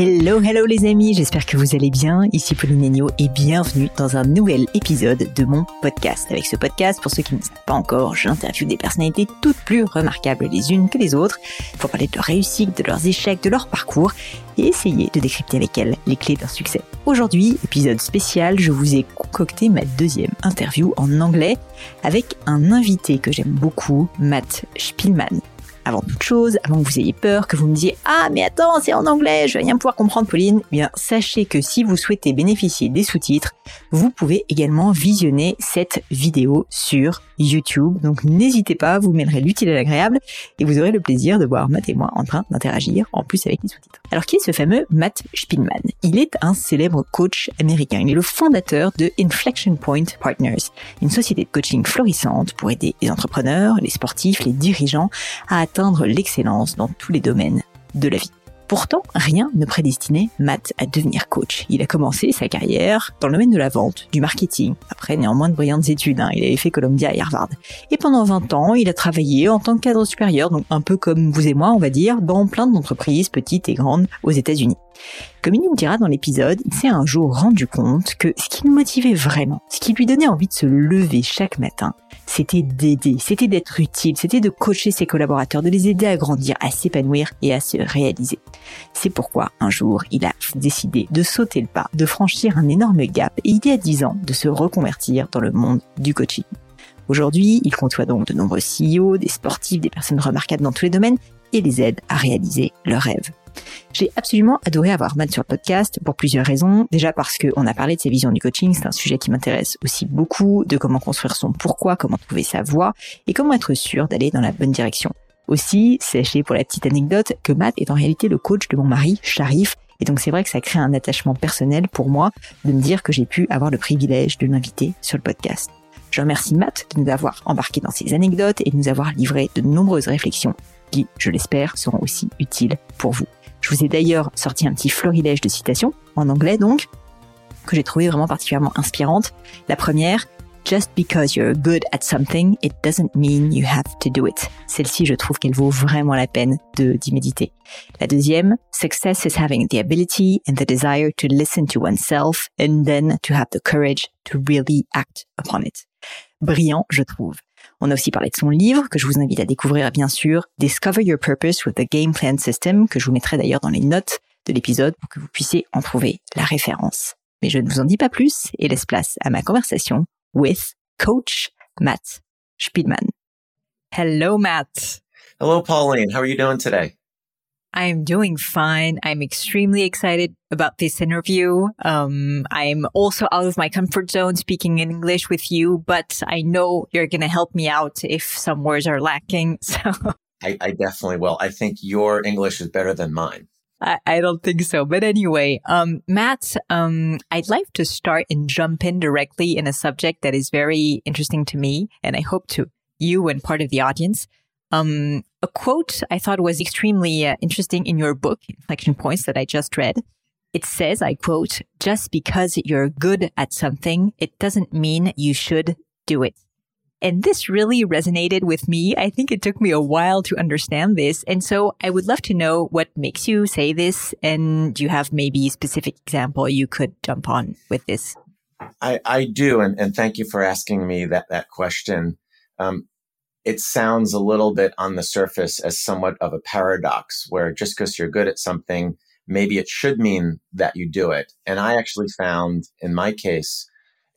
Hello, hello les amis, j'espère que vous allez bien. Ici Pauline Agneau et bienvenue dans un nouvel épisode de mon podcast. Avec ce podcast, pour ceux qui ne savent pas encore, j'interviewe des personnalités toutes plus remarquables les unes que les autres pour parler de leur réussite, de leurs échecs, de leur parcours et essayer de décrypter avec elles les clés d'un succès. Aujourd'hui, épisode spécial, je vous ai concocté ma deuxième interview en anglais avec un invité que j'aime beaucoup, Matt Spielman avant toute chose, avant que vous ayez peur, que vous me disiez ah mais attends c'est en anglais, je vais rien pouvoir comprendre Pauline, eh bien sachez que si vous souhaitez bénéficier des sous-titres, vous pouvez également visionner cette vidéo sur YouTube. Donc n'hésitez pas, vous mêlerez l'utile à l'agréable et vous aurez le plaisir de voir Matt et moi en train d'interagir en plus avec les sous-titres. Alors qui est ce fameux Matt Spielman Il est un célèbre coach américain. Il est le fondateur de Inflection Point Partners, une société de coaching florissante pour aider les entrepreneurs, les sportifs, les dirigeants à atteindre l'excellence dans tous les domaines de la vie. Pourtant, rien ne prédestinait Matt à devenir coach. Il a commencé sa carrière dans le domaine de la vente, du marketing. Après, néanmoins de brillantes études, hein. il avait fait Columbia et Harvard. Et pendant 20 ans, il a travaillé en tant que cadre supérieur, donc un peu comme vous et moi, on va dire, dans plein d'entreprises, petites et grandes, aux États-Unis. Comme il nous dira dans l'épisode, il s'est un jour rendu compte que ce qui le motivait vraiment, ce qui lui donnait envie de se lever chaque matin, c'était d'aider, c'était d'être utile, c'était de coacher ses collaborateurs, de les aider à grandir, à s'épanouir et à se réaliser. C'est pourquoi un jour, il a décidé de sauter le pas, de franchir un énorme gap et il y a dix ans de se reconvertir dans le monde du coaching. Aujourd'hui, il côtoie donc de nombreux CEO, des sportifs, des personnes remarquables dans tous les domaines et les aide à réaliser leurs rêves. J'ai absolument adoré avoir Matt sur le podcast pour plusieurs raisons. Déjà parce qu'on a parlé de ses visions du coaching, c'est un sujet qui m'intéresse aussi beaucoup, de comment construire son pourquoi, comment trouver sa voie et comment être sûr d'aller dans la bonne direction. Aussi, sachez pour la petite anecdote que Matt est en réalité le coach de mon mari, Sharif, et donc c'est vrai que ça crée un attachement personnel pour moi de me dire que j'ai pu avoir le privilège de l'inviter sur le podcast. Je remercie Matt de nous avoir embarqué dans ces anecdotes et de nous avoir livré de nombreuses réflexions qui, je l'espère, seront aussi utiles pour vous. Je vous ai d'ailleurs sorti un petit florilège de citations, en anglais donc, que j'ai trouvé vraiment particulièrement inspirantes. La première, Just because you're good at something, it doesn't mean you have to do it. Celle-ci, je trouve qu'elle vaut vraiment la peine de d'y méditer. La deuxième, Success is having the ability and the desire to listen to oneself and then to have the courage to really act upon it. Brillant, je trouve. On a aussi parlé de son livre, que je vous invite à découvrir bien sûr, Discover Your Purpose with the Game Plan System, que je vous mettrai d'ailleurs dans les notes de l'épisode pour que vous puissiez en trouver la référence. Mais je ne vous en dis pas plus et laisse place à ma conversation with Coach Matt Spielman. Hello, Matt. Hello, Pauline. How are you doing today? I'm doing fine. I'm extremely excited about this interview. Um, I'm also out of my comfort zone speaking in English with you, but I know you're going to help me out if some words are lacking. So I, I definitely will. I think your English is better than mine. I, I don't think so. But anyway, um, Matt, um, I'd like to start and jump in directly in a subject that is very interesting to me. And I hope to you and part of the audience. Um, a quote I thought was extremely uh, interesting in your book, Inflection Points, that I just read. It says, I quote, just because you're good at something, it doesn't mean you should do it. And this really resonated with me. I think it took me a while to understand this. And so I would love to know what makes you say this. And do you have maybe a specific example you could jump on with this? I, I do, and, and thank you for asking me that that question. Um, it sounds a little bit on the surface as somewhat of a paradox, where just because you're good at something, maybe it should mean that you do it. And I actually found, in my case,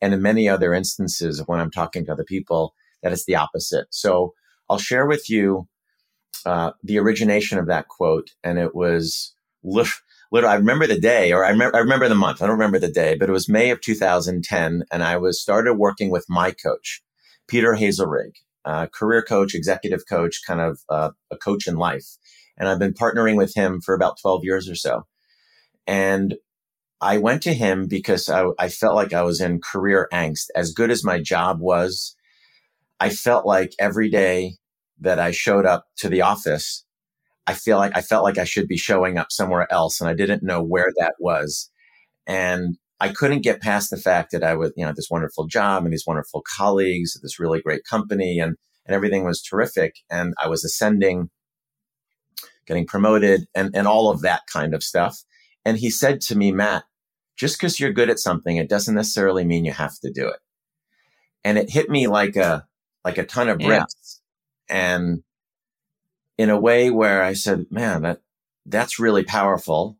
and in many other instances when I'm talking to other people, that it's the opposite. So I'll share with you uh, the origination of that quote, and it was literally, I remember the day, or I remember, I remember the month. I don't remember the day, but it was May of 2010, and I was started working with my coach, Peter Hazelrig, uh, career coach, executive coach, kind of uh, a coach in life, and I've been partnering with him for about 12 years or so. And I went to him because I, I felt like I was in career angst. As good as my job was, I felt like every day that I showed up to the office, I feel like I felt like I should be showing up somewhere else and I didn't know where that was. And I couldn't get past the fact that I was, you know, this wonderful job and these wonderful colleagues, this really great company and, and everything was terrific. And I was ascending, getting promoted and, and all of that kind of stuff. And he said to me, Matt, just because you're good at something, it doesn't necessarily mean you have to do it. And it hit me like a, like a ton of bricks. Yeah. And in a way where I said, man, that, that's really powerful.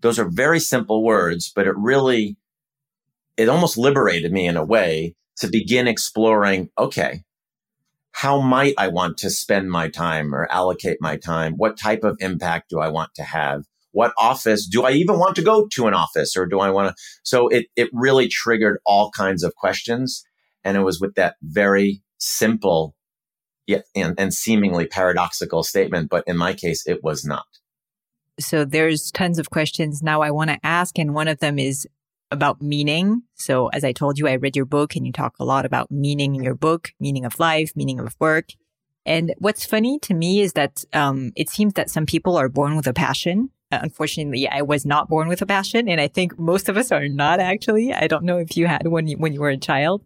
Those are very simple words, but it really, it almost liberated me in a way to begin exploring, okay, how might I want to spend my time or allocate my time? What type of impact do I want to have? What office do I even want to go to an office or do I want to? So it, it really triggered all kinds of questions. And it was with that very simple yet and, and seemingly paradoxical statement, but in my case, it was not. So there's tons of questions now I want to ask, and one of them is about meaning. So as I told you, I read your book and you talk a lot about meaning in your book, meaning of life, meaning of work. And what's funny to me is that um, it seems that some people are born with a passion. Uh, unfortunately, I was not born with a passion, and I think most of us are not actually. I don't know if you had one when you were a child.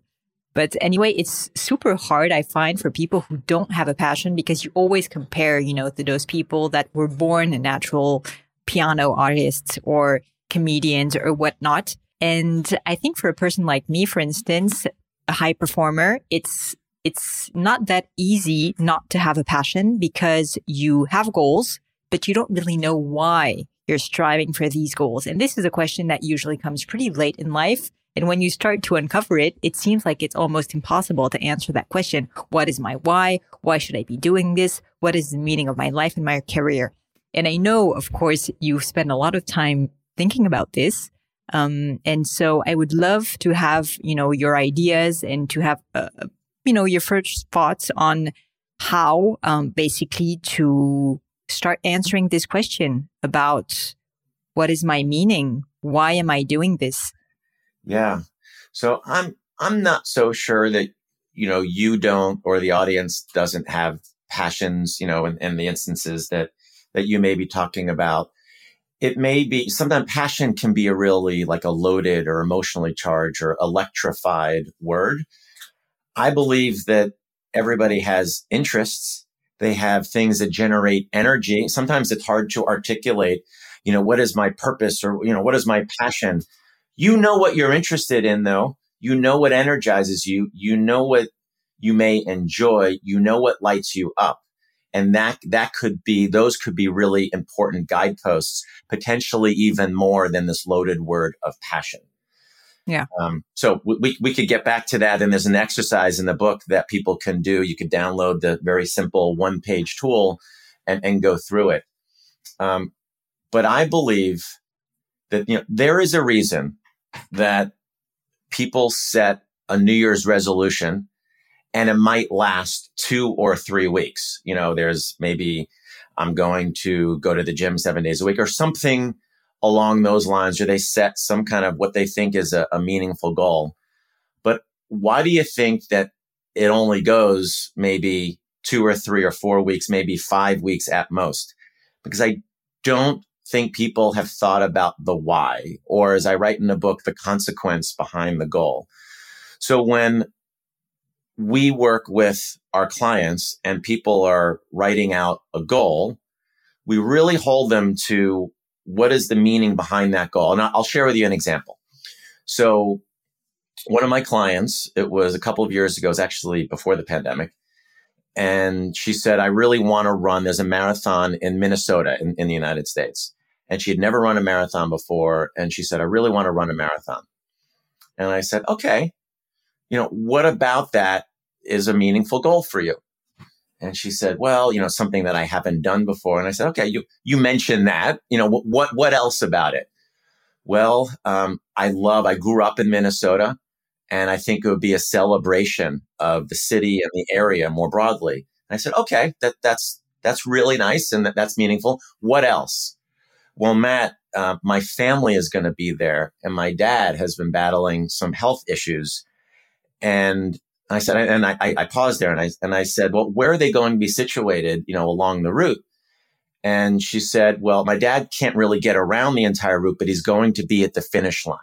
But anyway, it's super hard, I find, for people who don't have a passion because you always compare, you know, to those people that were born natural piano artists or comedians or whatnot. And I think for a person like me, for instance, a high performer, it's it's not that easy not to have a passion because you have goals, but you don't really know why you're striving for these goals. And this is a question that usually comes pretty late in life and when you start to uncover it, it seems like it's almost impossible to answer that question. What is my why? Why should I be doing this? What is the meaning of my life and my career? And I know, of course, you spend a lot of time thinking about this. Um, and so I would love to have, you know, your ideas and to have, uh, you know, your first thoughts on how, um, basically to start answering this question about what is my meaning? Why am I doing this? Yeah. So I'm I'm not so sure that you know you don't or the audience doesn't have passions, you know, in, in the instances that that you may be talking about. It may be sometimes passion can be a really like a loaded or emotionally charged or electrified word. I believe that everybody has interests. They have things that generate energy. Sometimes it's hard to articulate, you know, what is my purpose or, you know, what is my passion? You know what you're interested in, though. You know what energizes you. You know what you may enjoy. You know what lights you up. And that, that could be, those could be really important guideposts, potentially even more than this loaded word of passion. Yeah. Um, so we, we could get back to that. And there's an exercise in the book that people can do. You could download the very simple one page tool and, and go through it. Um, but I believe that, you know, there is a reason that people set a New Year's resolution and it might last two or three weeks. You know, there's maybe I'm going to go to the gym seven days a week or something along those lines, or they set some kind of what they think is a, a meaningful goal. But why do you think that it only goes maybe two or three or four weeks, maybe five weeks at most? Because I don't think people have thought about the why, or as I write in the book, the consequence behind the goal. So when we work with our clients and people are writing out a goal, we really hold them to what is the meaning behind that goal. And I'll share with you an example. So one of my clients, it was a couple of years ago, it was actually before the pandemic. And she said, I really want to run, there's a marathon in Minnesota in, in the United States. And she had never run a marathon before. And she said, I really want to run a marathon. And I said, okay, you know, what about that is a meaningful goal for you? And she said, well, you know, something that I haven't done before. And I said, okay, you, you mentioned that, you know, what, what else about it? Well, um, I love, I grew up in Minnesota and I think it would be a celebration of the city and the area more broadly. And I said, okay, that, that's, that's really nice and that, that's meaningful. What else? Well, Matt, uh, my family is going to be there and my dad has been battling some health issues. And I said, and I, I paused there and I, and I said, well, where are they going to be situated, you know, along the route? And she said, well, my dad can't really get around the entire route, but he's going to be at the finish line.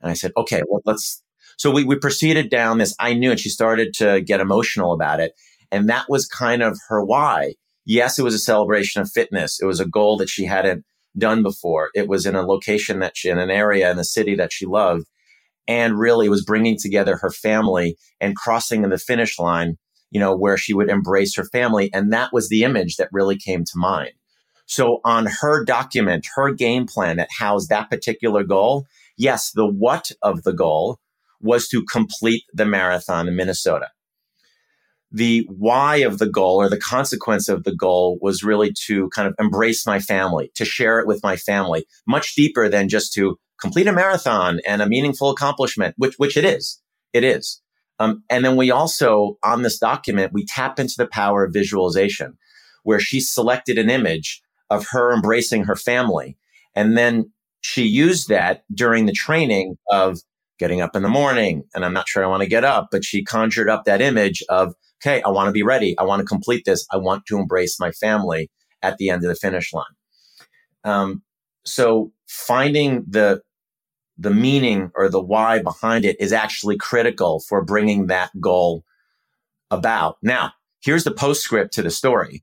And I said, okay, well, let's, so we, we proceeded down this. I knew, and she started to get emotional about it. And that was kind of her why. Yes, it was a celebration of fitness. It was a goal that she hadn't done before. It was in a location that she, in an area in a city that she loved and really was bringing together her family and crossing in the finish line, you know, where she would embrace her family. And that was the image that really came to mind. So on her document, her game plan that housed that particular goal, yes, the what of the goal was to complete the marathon in Minnesota. The why of the goal or the consequence of the goal was really to kind of embrace my family, to share it with my family, much deeper than just to complete a marathon and a meaningful accomplishment, which, which it is. It is. Um, and then we also, on this document, we tap into the power of visualization, where she selected an image of her embracing her family. And then she used that during the training of getting up in the morning. And I'm not sure I want to get up, but she conjured up that image of, okay, I want to be ready. I want to complete this. I want to embrace my family at the end of the finish line. Um, so finding the the meaning or the why behind it is actually critical for bringing that goal about. Now, here's the postscript to the story.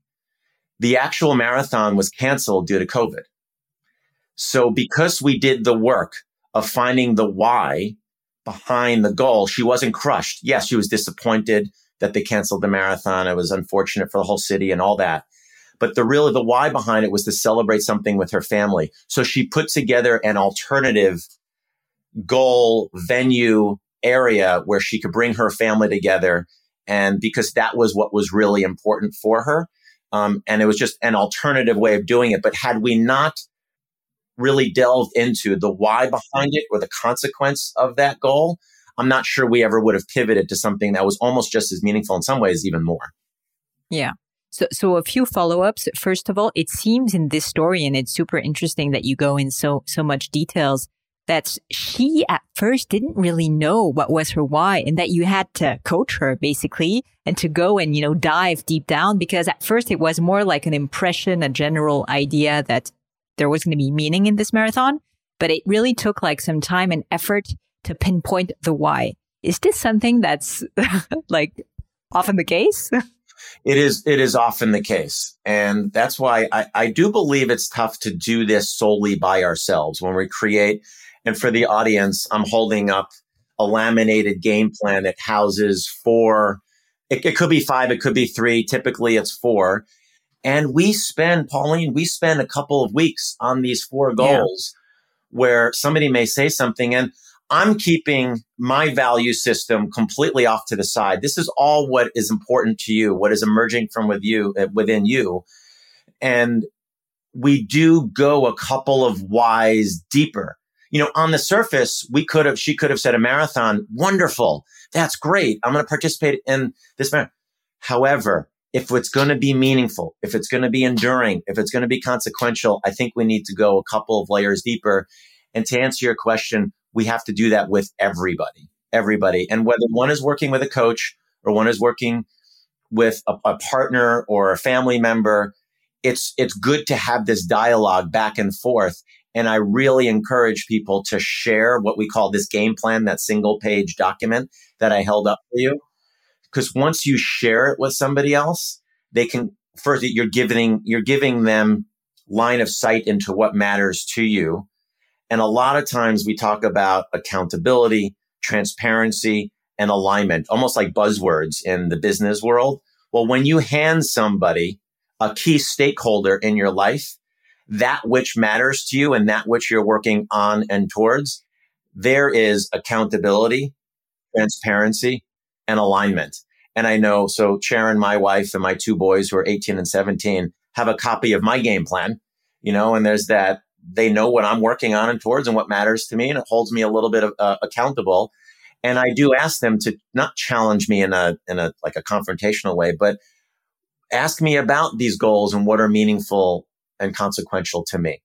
The actual marathon was canceled due to COVID. So because we did the work of finding the why behind the goal, she wasn't crushed. Yes, she was disappointed that they canceled the marathon. It was unfortunate for the whole city and all that. But the real, the why behind it was to celebrate something with her family. So she put together an alternative goal, venue, area where she could bring her family together. And because that was what was really important for her. Um, and it was just an alternative way of doing it. But had we not really delved into the why behind it or the consequence of that goal, I'm not sure we ever would have pivoted to something that was almost just as meaningful in some ways, even more. Yeah. So, so a few follow-ups. First of all, it seems in this story, and it's super interesting that you go in so so much details that she at first didn't really know what was her why and that you had to coach her basically and to go and, you know, dive deep down because at first it was more like an impression, a general idea that there was going to be meaning in this marathon, but it really took like some time and effort to pinpoint the why. Is this something that's like often the case? it is it is often the case and that's why I, I do believe it's tough to do this solely by ourselves when we create and for the audience, I'm holding up a laminated game plan that houses four. It, it, could be five, it could be three. Typically, it's four. And we spend, Pauline, we spend a couple of weeks on these four goals yeah. where somebody may say something and I'm keeping my value system completely off to the side. This is all what is important to you, what is emerging from with you, uh, within you. And we do go a couple of whys deeper you know, on the surface, we could have, she could have said a marathon, wonderful. That's great. I'm going to participate in this marathon. However, if it's going to be meaningful, if it's going to be enduring, if it's going to be consequential, I think we need to go a couple of layers deeper. And to answer your question, we have to do that with everybody, everybody. And whether one is working with a coach or one is working with a, a partner or a family member, it's, it's good to have this dialogue back and forth and I really encourage people to share what we call this game plan, that single page document that I held up for you. Because once you share it with somebody else, they can first you're giving you're giving them line of sight into what matters to you. And a lot of times we talk about accountability, transparency, and alignment, almost like buzzwords in the business world. Well, when you hand somebody a key stakeholder in your life, that which matters to you and that which you're working on and towards, there is accountability, transparency, and alignment. And I know, so Sharon, my wife, and my two boys who are 18 and 17 have a copy of my game plan, you know, and there's that they know what I'm working on and towards and what matters to me. And it holds me a little bit of, uh, accountable. And I do ask them to not challenge me in a, in a, like a confrontational way, but ask me about these goals and what are meaningful and consequential to me.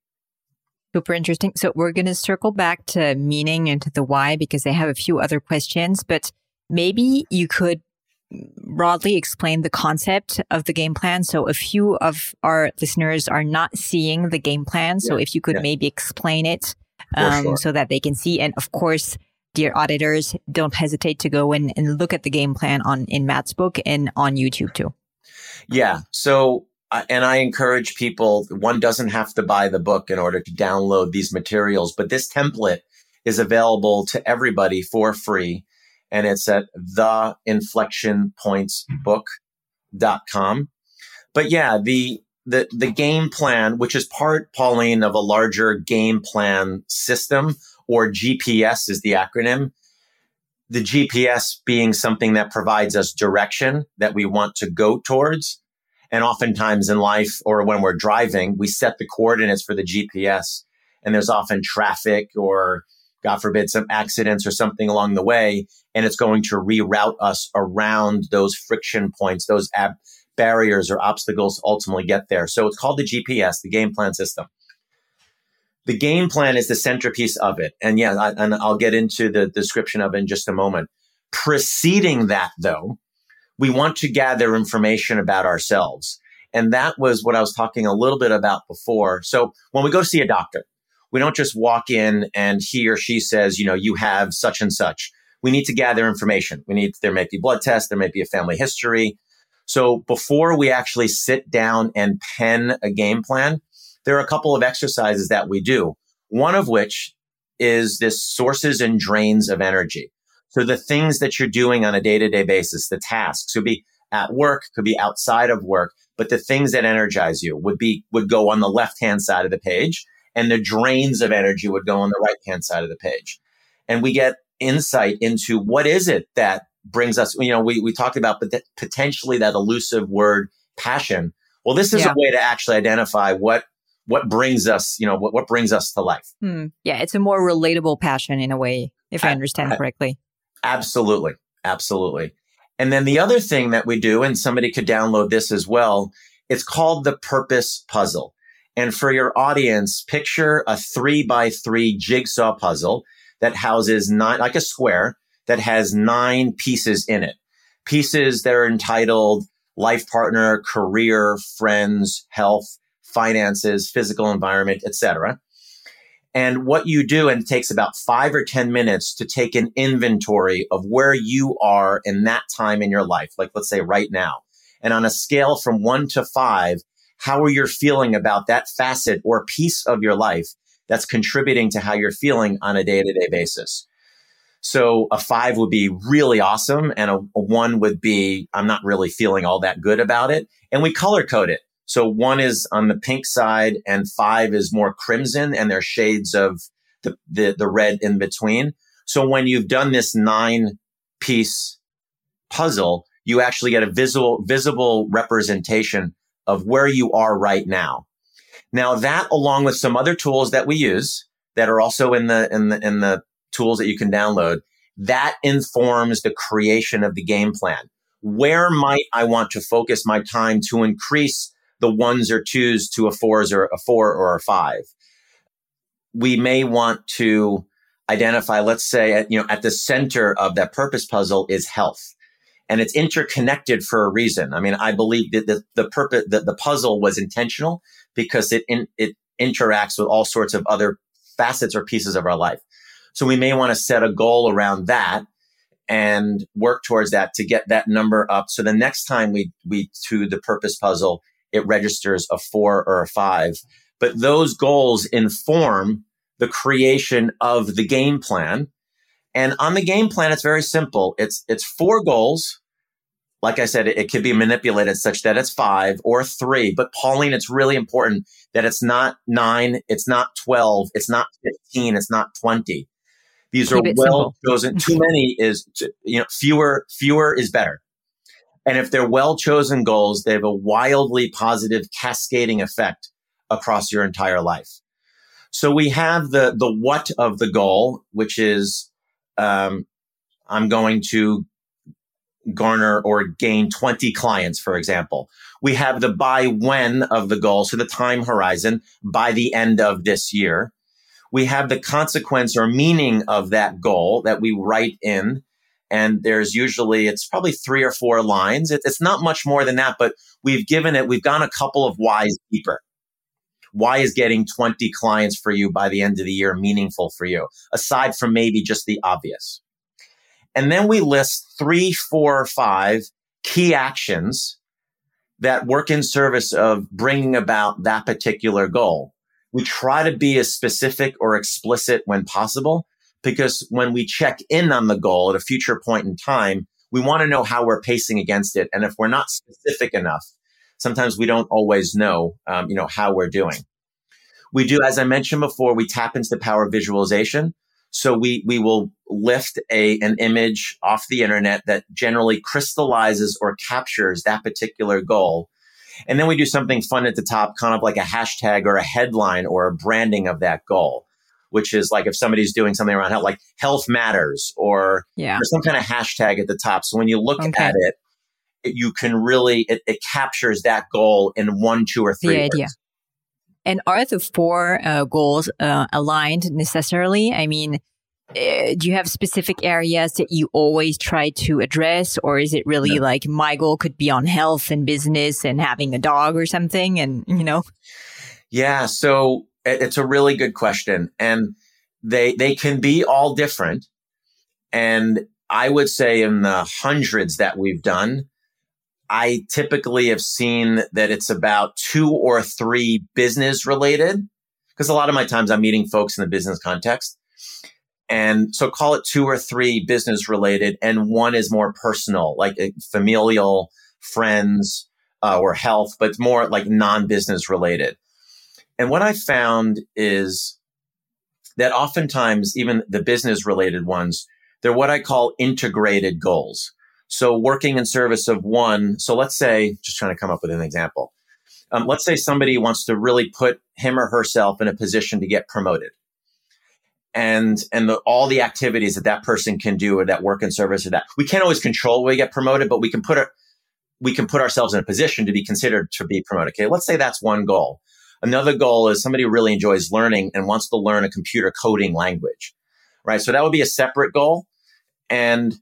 Super interesting. So we're going to circle back to meaning and to the why because I have a few other questions, but maybe you could broadly explain the concept of the game plan. So a few of our listeners are not seeing the game plan. So yeah, if you could yeah. maybe explain it um, sure. so that they can see. And of course, dear auditors, don't hesitate to go in and look at the game plan on in Matt's book and on YouTube too. Yeah. So and I encourage people, one doesn't have to buy the book in order to download these materials, but this template is available to everybody for free. And it's at theinflectionpointsbook.com. But yeah, the, the, the game plan, which is part, Pauline, of a larger game plan system or GPS is the acronym. The GPS being something that provides us direction that we want to go towards and oftentimes in life or when we're driving, we set the coordinates for the GPS and there's often traffic or God forbid some accidents or something along the way. And it's going to reroute us around those friction points, those ab- barriers or obstacles to ultimately get there. So it's called the GPS, the game plan system. The game plan is the centerpiece of it. And yeah, I, and I'll get into the description of it in just a moment. Preceding that though, we want to gather information about ourselves. And that was what I was talking a little bit about before. So when we go see a doctor, we don't just walk in and he or she says, you know, you have such and such. We need to gather information. We need, there may be blood tests, there may be a family history. So before we actually sit down and pen a game plan, there are a couple of exercises that we do. One of which is this sources and drains of energy. So the things that you're doing on a day to day basis, the tasks could be at work, could be outside of work, but the things that energize you would be, would go on the left hand side of the page and the drains of energy would go on the right hand side of the page. And we get insight into what is it that brings us, you know, we, we talked about potentially that elusive word passion. Well, this is yeah. a way to actually identify what what brings us, you know, what, what brings us to life. Hmm. Yeah, it's a more relatable passion in a way, if I, I understand I, correctly. Absolutely. Absolutely. And then the other thing that we do, and somebody could download this as well, it's called the purpose puzzle. And for your audience, picture a three by three jigsaw puzzle that houses nine, like a square that has nine pieces in it. Pieces that are entitled life partner, career, friends, health, finances, physical environment, etc. And what you do, and it takes about five or 10 minutes to take an inventory of where you are in that time in your life. Like, let's say right now. And on a scale from one to five, how are you feeling about that facet or piece of your life that's contributing to how you're feeling on a day to day basis? So a five would be really awesome. And a, a one would be, I'm not really feeling all that good about it. And we color code it. So one is on the pink side and five is more crimson and there's shades of the, the, the red in between. So when you've done this nine piece puzzle, you actually get a visual, visible representation of where you are right now. Now that along with some other tools that we use that are also in the, in the, in the tools that you can download, that informs the creation of the game plan. Where might I want to focus my time to increase the ones or twos to a fours or a four or a five. We may want to identify, let's say, at, you know, at the center of that purpose puzzle is health. And it's interconnected for a reason. I mean, I believe that the, the purpose, the, the puzzle was intentional because it, in, it interacts with all sorts of other facets or pieces of our life. So we may want to set a goal around that and work towards that to get that number up. So the next time we, we do the purpose puzzle, it registers a four or a five. But those goals inform the creation of the game plan. And on the game plan, it's very simple. It's, it's four goals. Like I said, it, it could be manipulated such that it's five or three. But Pauline, it's really important that it's not nine. It's not 12. It's not 15. It's not 20. These Keep are well chosen. Too many is, you know, fewer, fewer is better. And if they're well chosen goals, they have a wildly positive cascading effect across your entire life. So we have the, the what of the goal, which is, um, I'm going to garner or gain 20 clients, for example. We have the by when of the goal. So the time horizon by the end of this year. We have the consequence or meaning of that goal that we write in and there's usually it's probably three or four lines. It, it's not much more than that, but we've given it. We've gone a couple of whys deeper. Why is getting 20 clients for you by the end of the year meaningful for you, aside from maybe just the obvious? And then we list three, four, five key actions that work in service of bringing about that particular goal. We try to be as specific or explicit when possible because when we check in on the goal at a future point in time, we want to know how we're pacing against it. And if we're not specific enough, sometimes we don't always know, um, you know, how we're doing. We do, as I mentioned before, we tap into the power of visualization. So we, we will lift a, an image off the internet that generally crystallizes or captures that particular goal. And then we do something fun at the top, kind of like a hashtag or a headline or a branding of that goal which is like if somebody's doing something around health, like health matters or yeah. there's some kind of hashtag at the top. So when you look okay. at it, it, you can really, it, it, captures that goal in one, two, or three. The idea. Words. And are the four uh, goals uh, aligned necessarily? I mean, uh, do you have specific areas that you always try to address or is it really no. like my goal could be on health and business and having a dog or something and you know yeah so it's a really good question. And they, they can be all different. And I would say in the hundreds that we've done, I typically have seen that it's about two or three business related because a lot of my times I'm meeting folks in the business context. And so call it two or three business related and one is more personal, like uh, familial, friends, uh, or health, but more like non-business related. And what I found is that oftentimes, even the business related ones, they're what I call integrated goals. So working in service of one. So let's say, just trying to come up with an example. Um, let's say somebody wants to really put him or herself in a position to get promoted. And, and the, all the activities that that person can do or that work in service of that. We can't always control where we get promoted, but we can put we can put ourselves in a position to be considered to be promoted. Okay. Let's say that's one goal. Another goal is somebody who really enjoys learning and wants to learn a computer coding language, right? So that would be a separate goal. And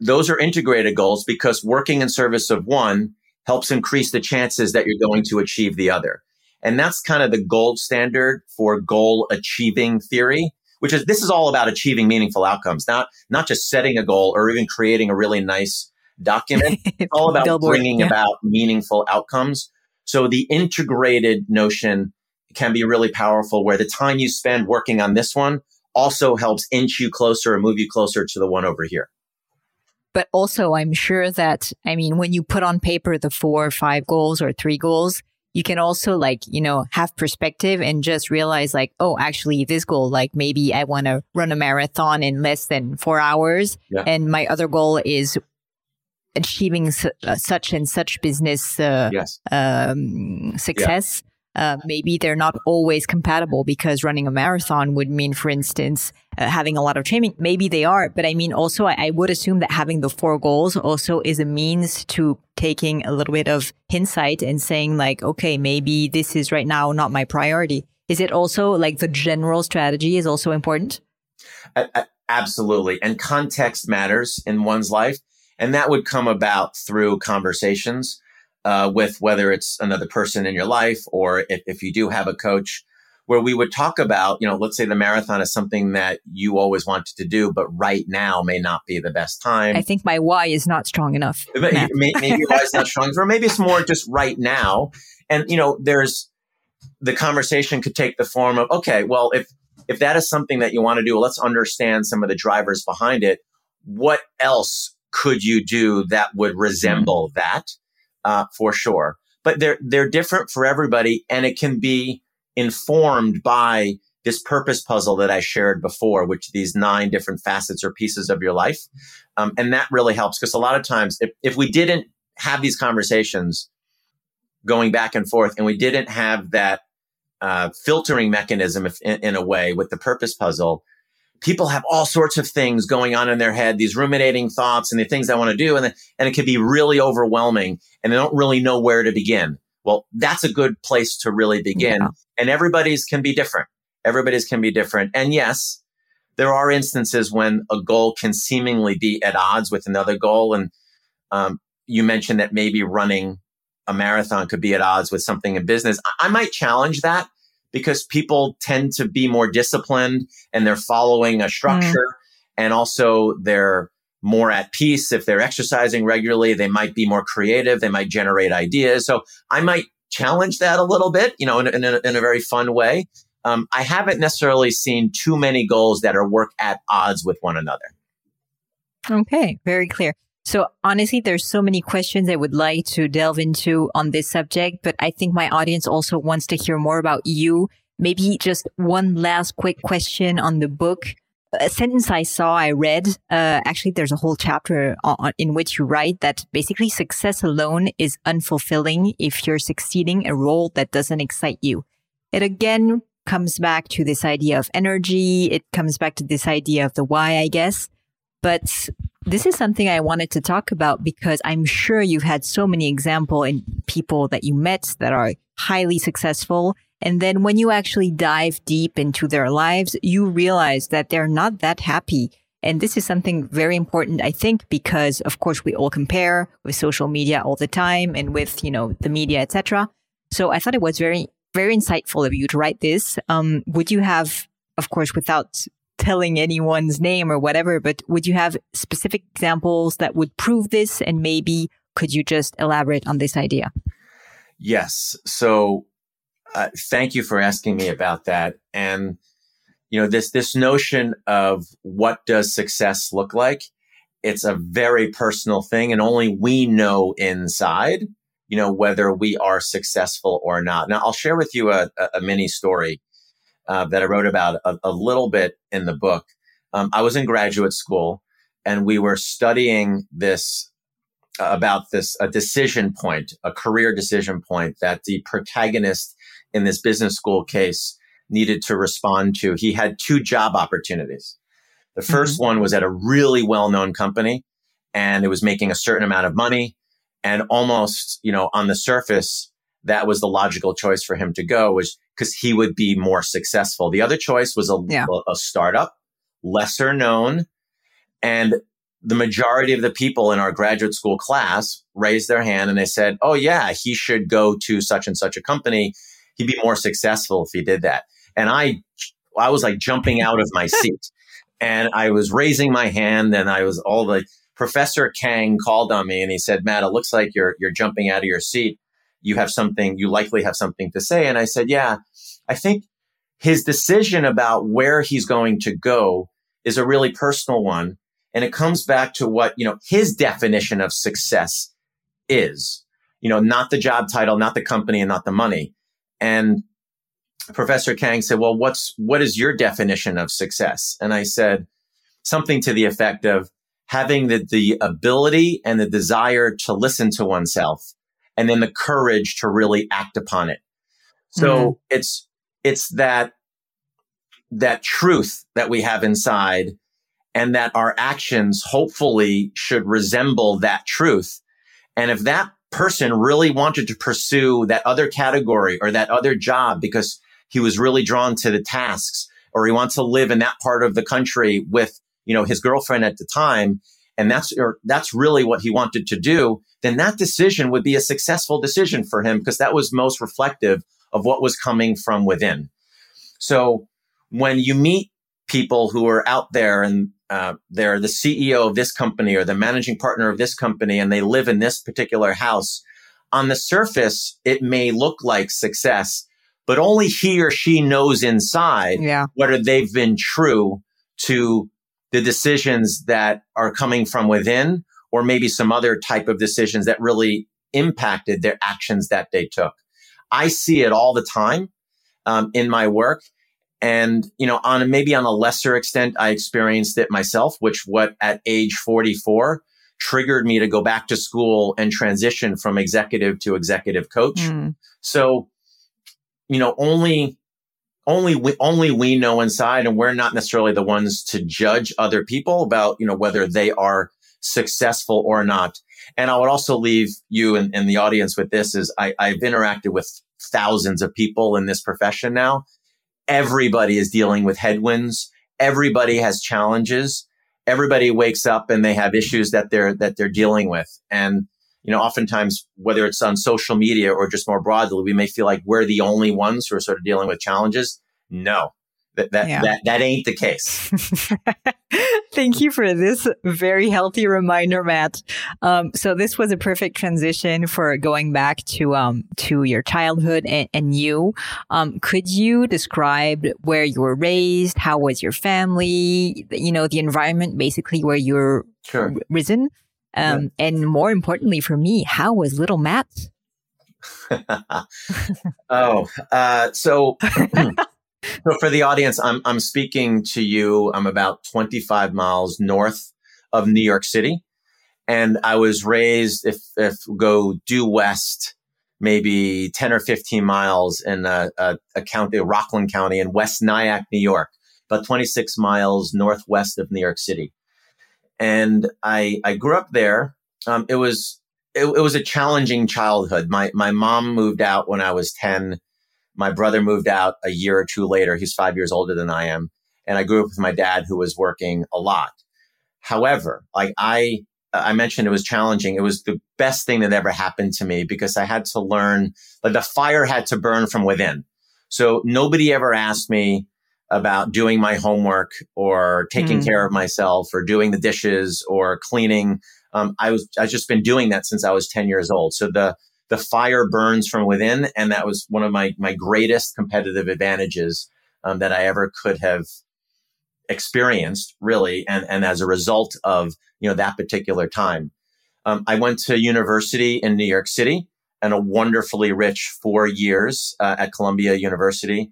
those are integrated goals because working in service of one helps increase the chances that you're going to achieve the other. And that's kind of the gold standard for goal achieving theory, which is this is all about achieving meaningful outcomes, not, not just setting a goal or even creating a really nice document. It's all about bringing yeah. about meaningful outcomes so the integrated notion can be really powerful where the time you spend working on this one also helps inch you closer or move you closer to the one over here. But also, I'm sure that, I mean, when you put on paper the four or five goals or three goals, you can also like, you know, have perspective and just realize like, oh, actually this goal, like maybe I want to run a marathon in less than four hours. Yeah. And my other goal is achieving su- uh, such and such business uh, yes. um, success. Yeah. Uh, maybe they're not always compatible because running a marathon would mean, for instance, uh, having a lot of training. Maybe they are, but I mean, also, I, I, would assume that having the four goals also is a means to taking a little bit of insight and saying, like, okay, maybe this is right now not my priority. Is it also like the general strategy is also important? absolutely. And context matters in one's life. And that would come about through conversations uh, with whether it's another person in your life or if, if you do have a coach where we would talk about, you know, let's say the marathon is something that you always wanted to do, but right now may not be the best time. I think my why is not strong enough. maybe, maybe why is not strong enough, or maybe it's more just right now. And, you know, there's the conversation could take the form of, okay, well, if, if that is something that you want to do, let's understand some of the drivers behind it. What else could you do that would resemble mm-hmm. that? Uh, for sure. But they're, they're different for everybody and it can be informed by this purpose puzzle that I shared before, which these nine different facets or pieces of your life. Um, and that really helps because a lot of times if, if we didn't have these conversations going back and forth and we didn't have that uh, filtering mechanism if, in, in a way with the purpose puzzle, people have all sorts of things going on in their head, these ruminating thoughts and the things I want to do. And, the, and it can be really overwhelming and they don't really know where to begin. Well, that's a good place to really begin. Yeah. And everybody's can be different. Everybody's can be different. And yes, there are instances when a goal can seemingly be at odds with another goal. And um, you mentioned that maybe running a marathon could be at odds with something in business. I, I might challenge that because people tend to be more disciplined and they're following a structure mm. and also they're more at peace. If they're exercising regularly, they might be more creative. They might generate ideas. So I might challenge that a little bit, you know, in, in, a, in a very fun way. Um, I haven't necessarily seen too many goals that are work at odds with one another. Okay, very clear. So honestly, there's so many questions I would like to delve into on this subject, but I think my audience also wants to hear more about you. Maybe just one last quick question on the book. A sentence I saw, I read, uh, actually, there's a whole chapter on, in which you write that basically success alone is unfulfilling if you're succeeding a role that doesn't excite you. It again comes back to this idea of energy. It comes back to this idea of the why, I guess. But this is something I wanted to talk about because I'm sure you've had so many example in people that you met that are highly successful. And then when you actually dive deep into their lives, you realize that they're not that happy. And this is something very important, I think, because of course we all compare with social media all the time and with, you know, the media, etc. So I thought it was very, very insightful of you to write this. Um, would you have, of course, without telling anyone's name or whatever, but would you have specific examples that would prove this? And maybe could you just elaborate on this idea? Yes. So uh, thank you for asking me about that. And, you know, this, this notion of what does success look like? It's a very personal thing and only we know inside, you know, whether we are successful or not. Now I'll share with you a, a mini story uh, that I wrote about a, a, little bit in the book. Um, I was in graduate school and we were studying this uh, about this a decision point, a career decision point that the protagonist in this business school case needed to respond to. He had two job opportunities. The 1st mm-hmm. one was at a really well-known company and it was making a certain amount of money and almost, you know, on the surface, that was the logical choice for him to go was because he would be more successful. The other choice was a, yeah. a, a startup, lesser known, and the majority of the people in our graduate school class raised their hand and they said, "Oh yeah, he should go to such and such a company. He'd be more successful if he did that." And I, I was like jumping out of my seat, and I was raising my hand, and I was all the Professor Kang called on me and he said, "Matt, it looks like you're you're jumping out of your seat." You have something, you likely have something to say. And I said, yeah, I think his decision about where he's going to go is a really personal one. And it comes back to what, you know, his definition of success is, you know, not the job title, not the company and not the money. And Professor Kang said, well, what's, what is your definition of success? And I said something to the effect of having the, the ability and the desire to listen to oneself and then the courage to really act upon it. So mm-hmm. it's, it's that, that truth that we have inside and that our actions hopefully should resemble that truth. And if that person really wanted to pursue that other category or that other job because he was really drawn to the tasks or he wants to live in that part of the country with, you know, his girlfriend at the time. And that's, or that's really what he wanted to do then that decision would be a successful decision for him because that was most reflective of what was coming from within. So when you meet people who are out there and uh, they're the CEO of this company or the managing partner of this company and they live in this particular house, on the surface, it may look like success, but only he or she knows inside yeah. whether they've been true to the decisions that are coming from within or maybe some other type of decisions that really impacted their actions that they took. I see it all the time um, in my work. And, you know, on maybe on a lesser extent, I experienced it myself, which what at age 44 triggered me to go back to school and transition from executive to executive coach. Mm. So, you know, only only we only we know inside and we're not necessarily the ones to judge other people about you know whether they are successful or not. And i would also leave you and, the audience with this is I, i've interacted with thousands of people in this profession now. Everybody is dealing with headwinds. Everybody has challenges. Everybody wakes up and they have issues that they're that they're dealing with. And you know oftentimes whether it's on social media or just more broadly we may feel like we're the only ones who are sort of dealing with challenges no that that yeah. that, that ain't the case Thank you for this very healthy reminder, Matt. Um, so this was a perfect transition for going back to um, to your childhood and, and you. Um, could you describe where you were raised? How was your family? You know, the environment basically where you're sure. risen. Um, yeah. And more importantly for me, how was little Matt? oh, uh, so So for the audience, I'm I'm speaking to you. I'm about 25 miles north of New York City, and I was raised if if go due west, maybe 10 or 15 miles in a, a, a county, Rockland County in West Nyack, New York, about 26 miles northwest of New York City, and I I grew up there. Um, it was it, it was a challenging childhood. My my mom moved out when I was 10 my brother moved out a year or two later. He's five years older than I am. And I grew up with my dad who was working a lot. However, like I, I mentioned it was challenging. It was the best thing that ever happened to me because I had to learn, like the fire had to burn from within. So nobody ever asked me about doing my homework or taking mm. care of myself or doing the dishes or cleaning. Um, I was, I've just been doing that since I was 10 years old. So the, the fire burns from within. And that was one of my, my greatest competitive advantages um, that I ever could have experienced really. And, and as a result of, you know, that particular time, um, I went to university in New York City and a wonderfully rich four years uh, at Columbia University.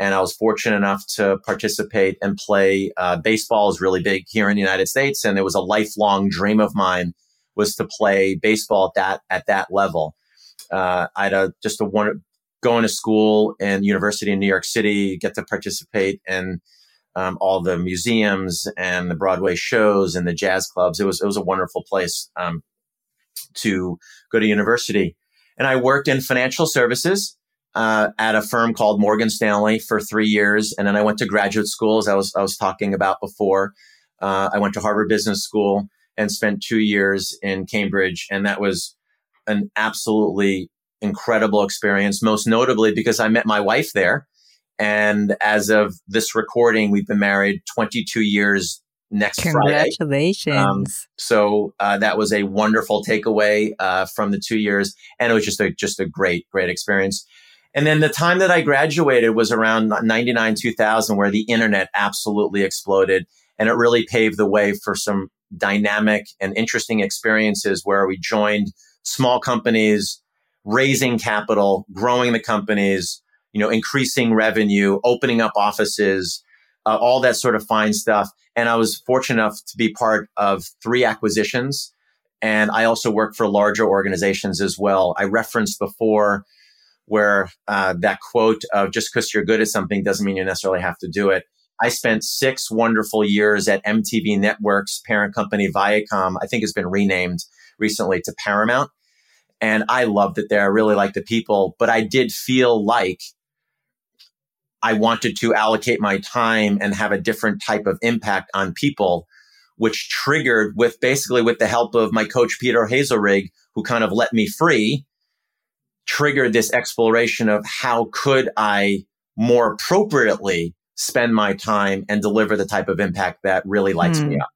And I was fortunate enough to participate and play. Uh, baseball is really big here in the United States. And it was a lifelong dream of mine was to play baseball at that, at that level. Uh, I had a, just a one going to school and university in New York City, get to participate in um, all the museums and the Broadway shows and the jazz clubs. It was it was a wonderful place um, to go to university. And I worked in financial services uh, at a firm called Morgan Stanley for three years, and then I went to graduate school, as I was I was talking about before. Uh, I went to Harvard Business School and spent two years in Cambridge, and that was an absolutely incredible experience, most notably because I met my wife there. And as of this recording, we've been married 22 years next Congratulations. Friday. Congratulations. Um, so uh, that was a wonderful takeaway uh, from the two years. And it was just a, just a great, great experience. And then the time that I graduated was around 99, 2000, where the internet absolutely exploded. And it really paved the way for some dynamic and interesting experiences where we joined small companies, raising capital, growing the companies, you know, increasing revenue, opening up offices, uh, all that sort of fine stuff. And I was fortunate enough to be part of three acquisitions. And I also work for larger organizations as well. I referenced before where uh, that quote of just because you're good at something doesn't mean you necessarily have to do it. I spent six wonderful years at MTV Networks parent company Viacom. I think has been renamed recently to Paramount. And I loved it there. I really liked the people, but I did feel like I wanted to allocate my time and have a different type of impact on people, which triggered with basically with the help of my coach, Peter Hazelrig, who kind of let me free, triggered this exploration of how could I more appropriately spend my time and deliver the type of impact that really lights me hmm. up.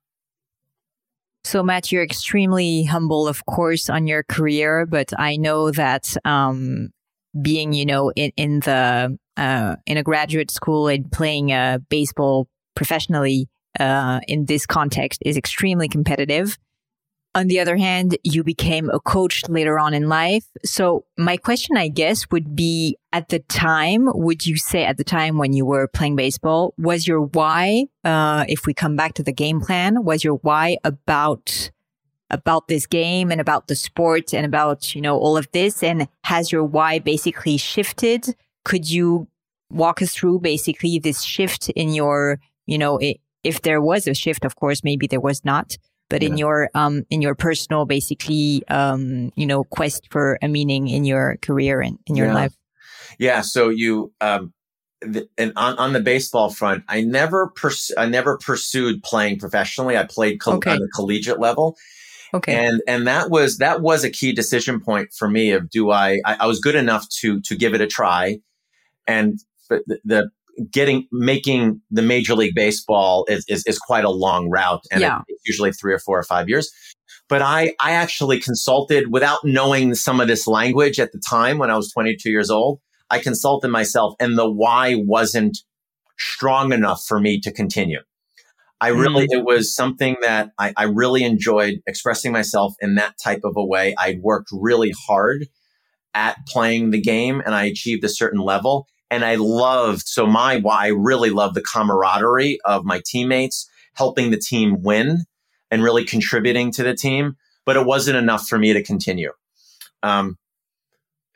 So, Matt, you're extremely humble, of course, on your career, but I know that um, being, you know, in, in the, uh, in a graduate school and playing uh, baseball professionally uh, in this context is extremely competitive. On the other hand, you became a coach later on in life. So my question, I guess, would be at the time, would you say at the time when you were playing baseball, was your why, uh, if we come back to the game plan, was your why about, about this game and about the sport and about, you know, all of this? And has your why basically shifted? Could you walk us through basically this shift in your, you know, it, if there was a shift, of course, maybe there was not, but yeah. in your um in your personal basically um you know quest for a meaning in your career and in your yeah. life yeah so you um the, and on, on the baseball front i never pers- i never pursued playing professionally i played co- okay. on the collegiate level okay and and that was that was a key decision point for me of do i i, I was good enough to to give it a try and the, the getting making the major league baseball is, is, is quite a long route and yeah. it's usually three or four or five years. But i i actually consulted without knowing some of this language at the time when i was 22 years old. I consulted myself and the why wasn't strong enough for me to continue. I really mm. it was something that I, I really enjoyed expressing myself in that type of a way. I worked really hard at playing the game and i achieved a certain level and I loved, so my, why I really love the camaraderie of my teammates, helping the team win and really contributing to the team. But it wasn't enough for me to continue. Um,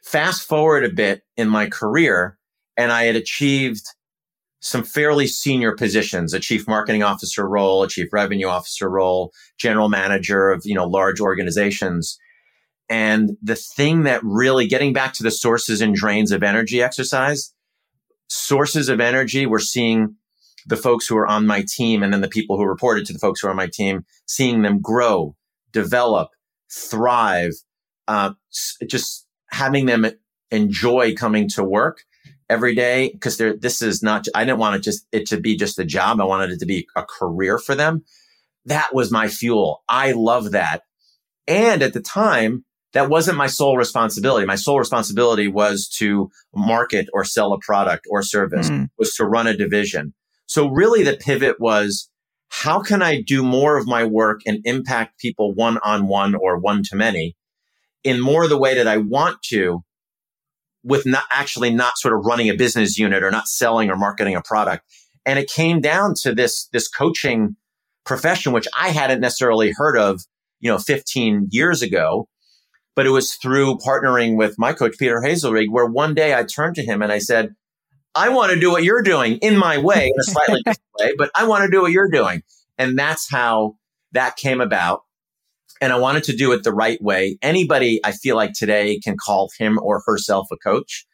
fast forward a bit in my career, and I had achieved some fairly senior positions, a chief marketing officer role, a chief revenue officer role, general manager of, you know, large organizations. And the thing that really getting back to the sources and drains of energy exercise, sources of energy. We're seeing the folks who are on my team and then the people who reported to the folks who are on my team, seeing them grow, develop, thrive, uh, just having them enjoy coming to work every day because this is not i didn't want it just it to be just a job. I wanted it to be a career for them. That was my fuel. I love that. And at the time that wasn't my sole responsibility. My sole responsibility was to market or sell a product or service, mm. was to run a division. So really the pivot was how can I do more of my work and impact people one on one or one to many in more of the way that I want to with not actually not sort of running a business unit or not selling or marketing a product. And it came down to this, this coaching profession, which I hadn't necessarily heard of, you know, 15 years ago but it was through partnering with my coach, Peter Hazelrig, where one day I turned to him and I said, I want to do what you're doing in my way, in a slightly different way, but I want to do what you're doing. And that's how that came about. And I wanted to do it the right way. Anybody I feel like today can call him or herself a coach.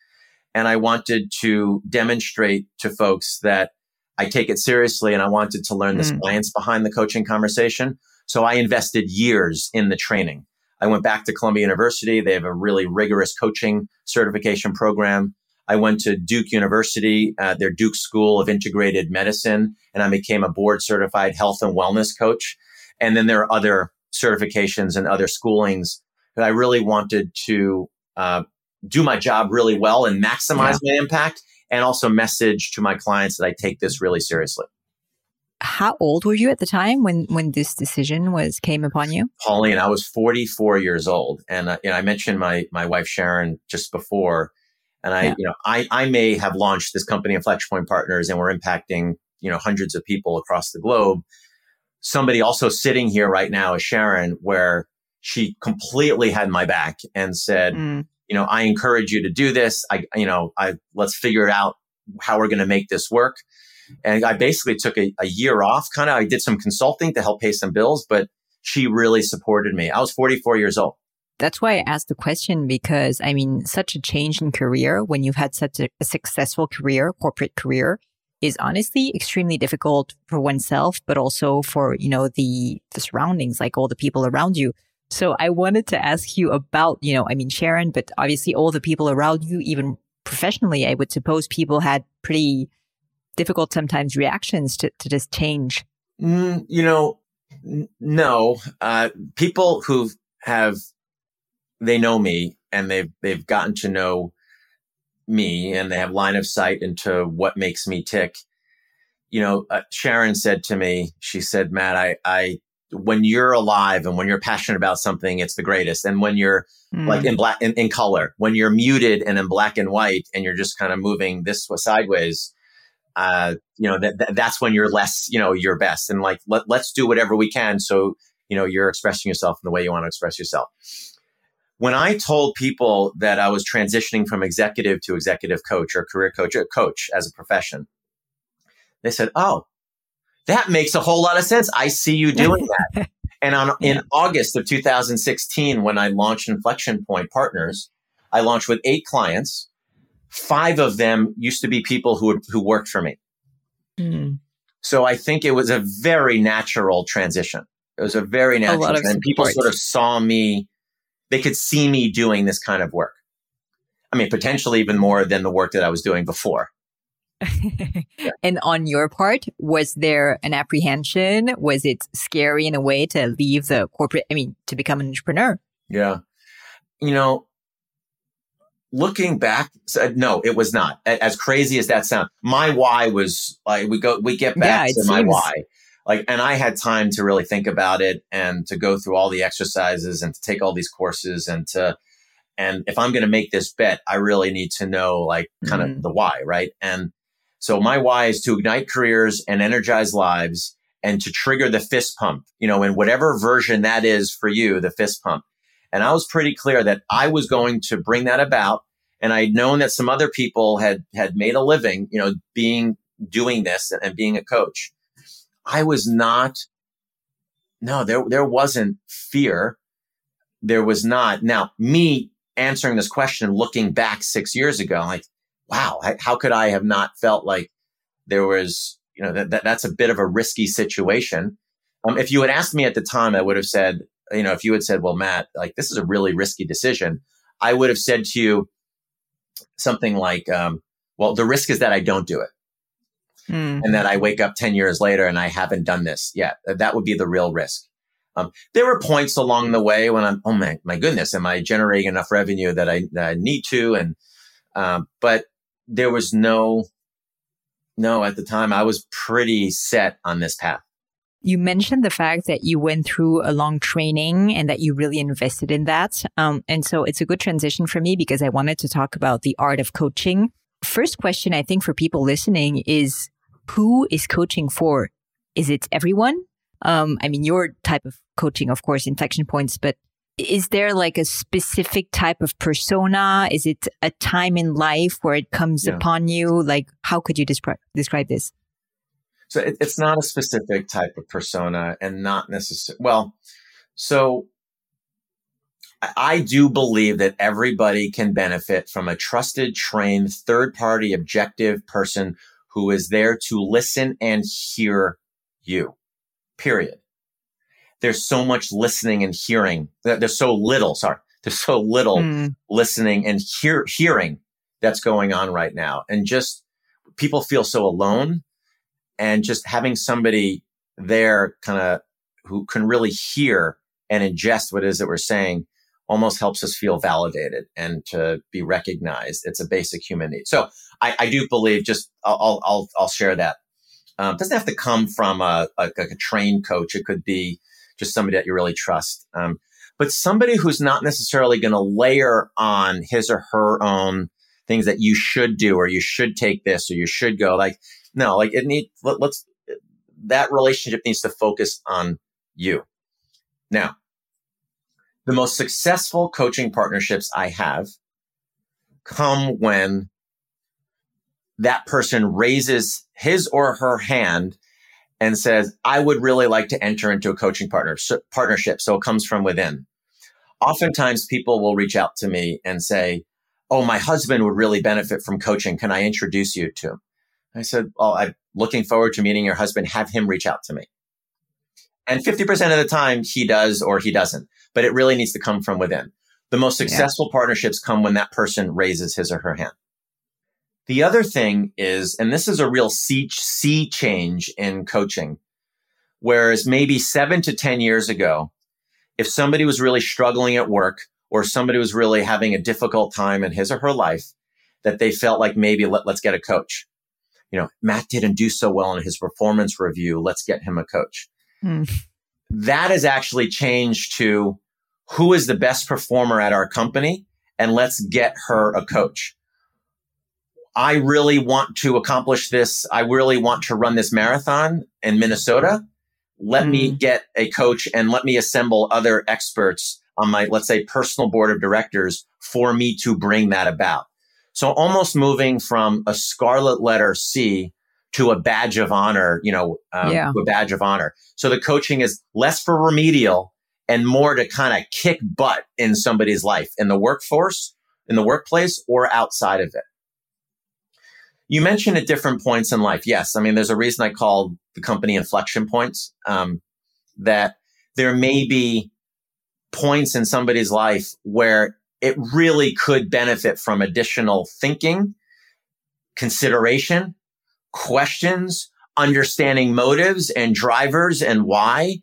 And I wanted to demonstrate to folks that I take it seriously and I wanted to learn the mm. science behind the coaching conversation. So I invested years in the training. I went back to Columbia University. They have a really rigorous coaching certification program. I went to Duke University, uh, their Duke School of Integrated Medicine, and I became a board certified health and wellness coach. And then there are other certifications and other schoolings that I really wanted to uh, do my job really well and maximize yeah. my impact and also message to my clients that I take this really seriously how old were you at the time when when this decision was came upon you? Pauline, I was 44 years old, and uh, you know, I mentioned my my wife Sharon just before, and I yeah. you know I I may have launched this company, Inflection flexpoint Partners, and we're impacting you know hundreds of people across the globe. Somebody also sitting here right now is Sharon, where she completely had my back and said, mm. you know, I encourage you to do this. I you know I let's figure out how we're going to make this work. And I basically took a, a year off, kind of. I did some consulting to help pay some bills, but she really supported me. I was 44 years old. That's why I asked the question because I mean, such a change in career when you've had such a, a successful career, corporate career, is honestly extremely difficult for oneself, but also for, you know, the, the surroundings, like all the people around you. So I wanted to ask you about, you know, I mean, Sharon, but obviously all the people around you, even professionally, I would suppose people had pretty difficult sometimes reactions to, to this change? Mm, you know, n- no. Uh, people who have, they know me and they've, they've gotten to know me and they have line of sight into what makes me tick. You know, uh, Sharon said to me, she said, Matt, I, I, when you're alive and when you're passionate about something, it's the greatest. And when you're mm. like in black, in, in color, when you're muted and in black and white and you're just kind of moving this sideways, uh, you know, that, that, that's when you're less, you know, your best. And like, let, let's do whatever we can. So, you know, you're expressing yourself in the way you want to express yourself. When I told people that I was transitioning from executive to executive coach or career coach, or coach as a profession, they said, Oh, that makes a whole lot of sense. I see you doing that. and on, in August of 2016, when I launched Inflection Point Partners, I launched with eight clients Five of them used to be people who who worked for me. Mm. So I think it was a very natural transition. It was a very natural, a and people sort of saw me. They could see me doing this kind of work. I mean, potentially even more than the work that I was doing before. yeah. And on your part, was there an apprehension? Was it scary in a way to leave the corporate? I mean, to become an entrepreneur? Yeah. You know, looking back, no, it was not. As crazy as that sounds, my why was like we go, we get back yeah, to my why. Like, and I had time to really think about it and to go through all the exercises and to take all these courses and to, and if I'm going to make this bet, I really need to know like kind mm-hmm. of the why, right? And so my why is to ignite careers and energize lives and to trigger the fist pump, you know, in whatever version that is for you, the fist pump. And I was pretty clear that I was going to bring that about. And I'd known that some other people had, had made a living, you know, being, doing this and being a coach. I was not, no, there, there wasn't fear. There was not. Now, me answering this question, looking back six years ago, like, wow, how could I have not felt like there was, you know, that, that that's a bit of a risky situation. Um, if you had asked me at the time, I would have said, you know, if you had said, well, Matt, like this is a really risky decision, I would have said to you something like, um, well, the risk is that I don't do it. Mm. And that I wake up 10 years later and I haven't done this yet. That would be the real risk. Um, there were points along the way when I'm, oh my, my goodness, am I generating enough revenue that I, that I need to? And, um, but there was no, no, at the time I was pretty set on this path. You mentioned the fact that you went through a long training and that you really invested in that. Um, and so it's a good transition for me because I wanted to talk about the art of coaching. First question, I think, for people listening is who is coaching for? Is it everyone? Um, I mean, your type of coaching, of course, inflection points, but is there like a specific type of persona? Is it a time in life where it comes yeah. upon you? Like, how could you describe describe this? So it, it's not a specific type of persona and not necessarily, well, so I do believe that everybody can benefit from a trusted, trained, third party, objective person who is there to listen and hear you, period. There's so much listening and hearing. There's so little, sorry, there's so little mm. listening and hear, hearing that's going on right now. And just people feel so alone and just having somebody there kind of who can really hear and ingest what it is that we're saying almost helps us feel validated and to be recognized. It's a basic human need. So I, I do believe just I'll, I'll, I'll share that. Um, doesn't have to come from a, a, a, trained coach. It could be just somebody that you really trust. Um, but somebody who's not necessarily going to layer on his or her own things that you should do or you should take this or you should go like no, like it needs, let, let's that relationship needs to focus on you. Now, the most successful coaching partnerships I have come when that person raises his or her hand and says, I would really like to enter into a coaching partner, so, partnership. So it comes from within. Oftentimes people will reach out to me and say, Oh, my husband would really benefit from coaching. Can I introduce you to him? I said, well, I'm looking forward to meeting your husband. Have him reach out to me. And 50% of the time he does or he doesn't, but it really needs to come from within. The most successful yeah. partnerships come when that person raises his or her hand. The other thing is, and this is a real sea, sea change in coaching, whereas maybe seven to 10 years ago, if somebody was really struggling at work or somebody was really having a difficult time in his or her life, that they felt like maybe let, let's get a coach. You know, Matt didn't do so well in his performance review. Let's get him a coach. Mm. That has actually changed to who is the best performer at our company and let's get her a coach. I really want to accomplish this. I really want to run this marathon in Minnesota. Let mm. me get a coach and let me assemble other experts on my, let's say, personal board of directors for me to bring that about. So almost moving from a scarlet letter C to a badge of honor, you know, um, yeah. a badge of honor. So the coaching is less for remedial and more to kind of kick butt in somebody's life in the workforce, in the workplace, or outside of it. You mentioned at different points in life. Yes. I mean, there's a reason I called the company inflection points, um, that there may be points in somebody's life where it really could benefit from additional thinking, consideration, questions, understanding motives and drivers and why.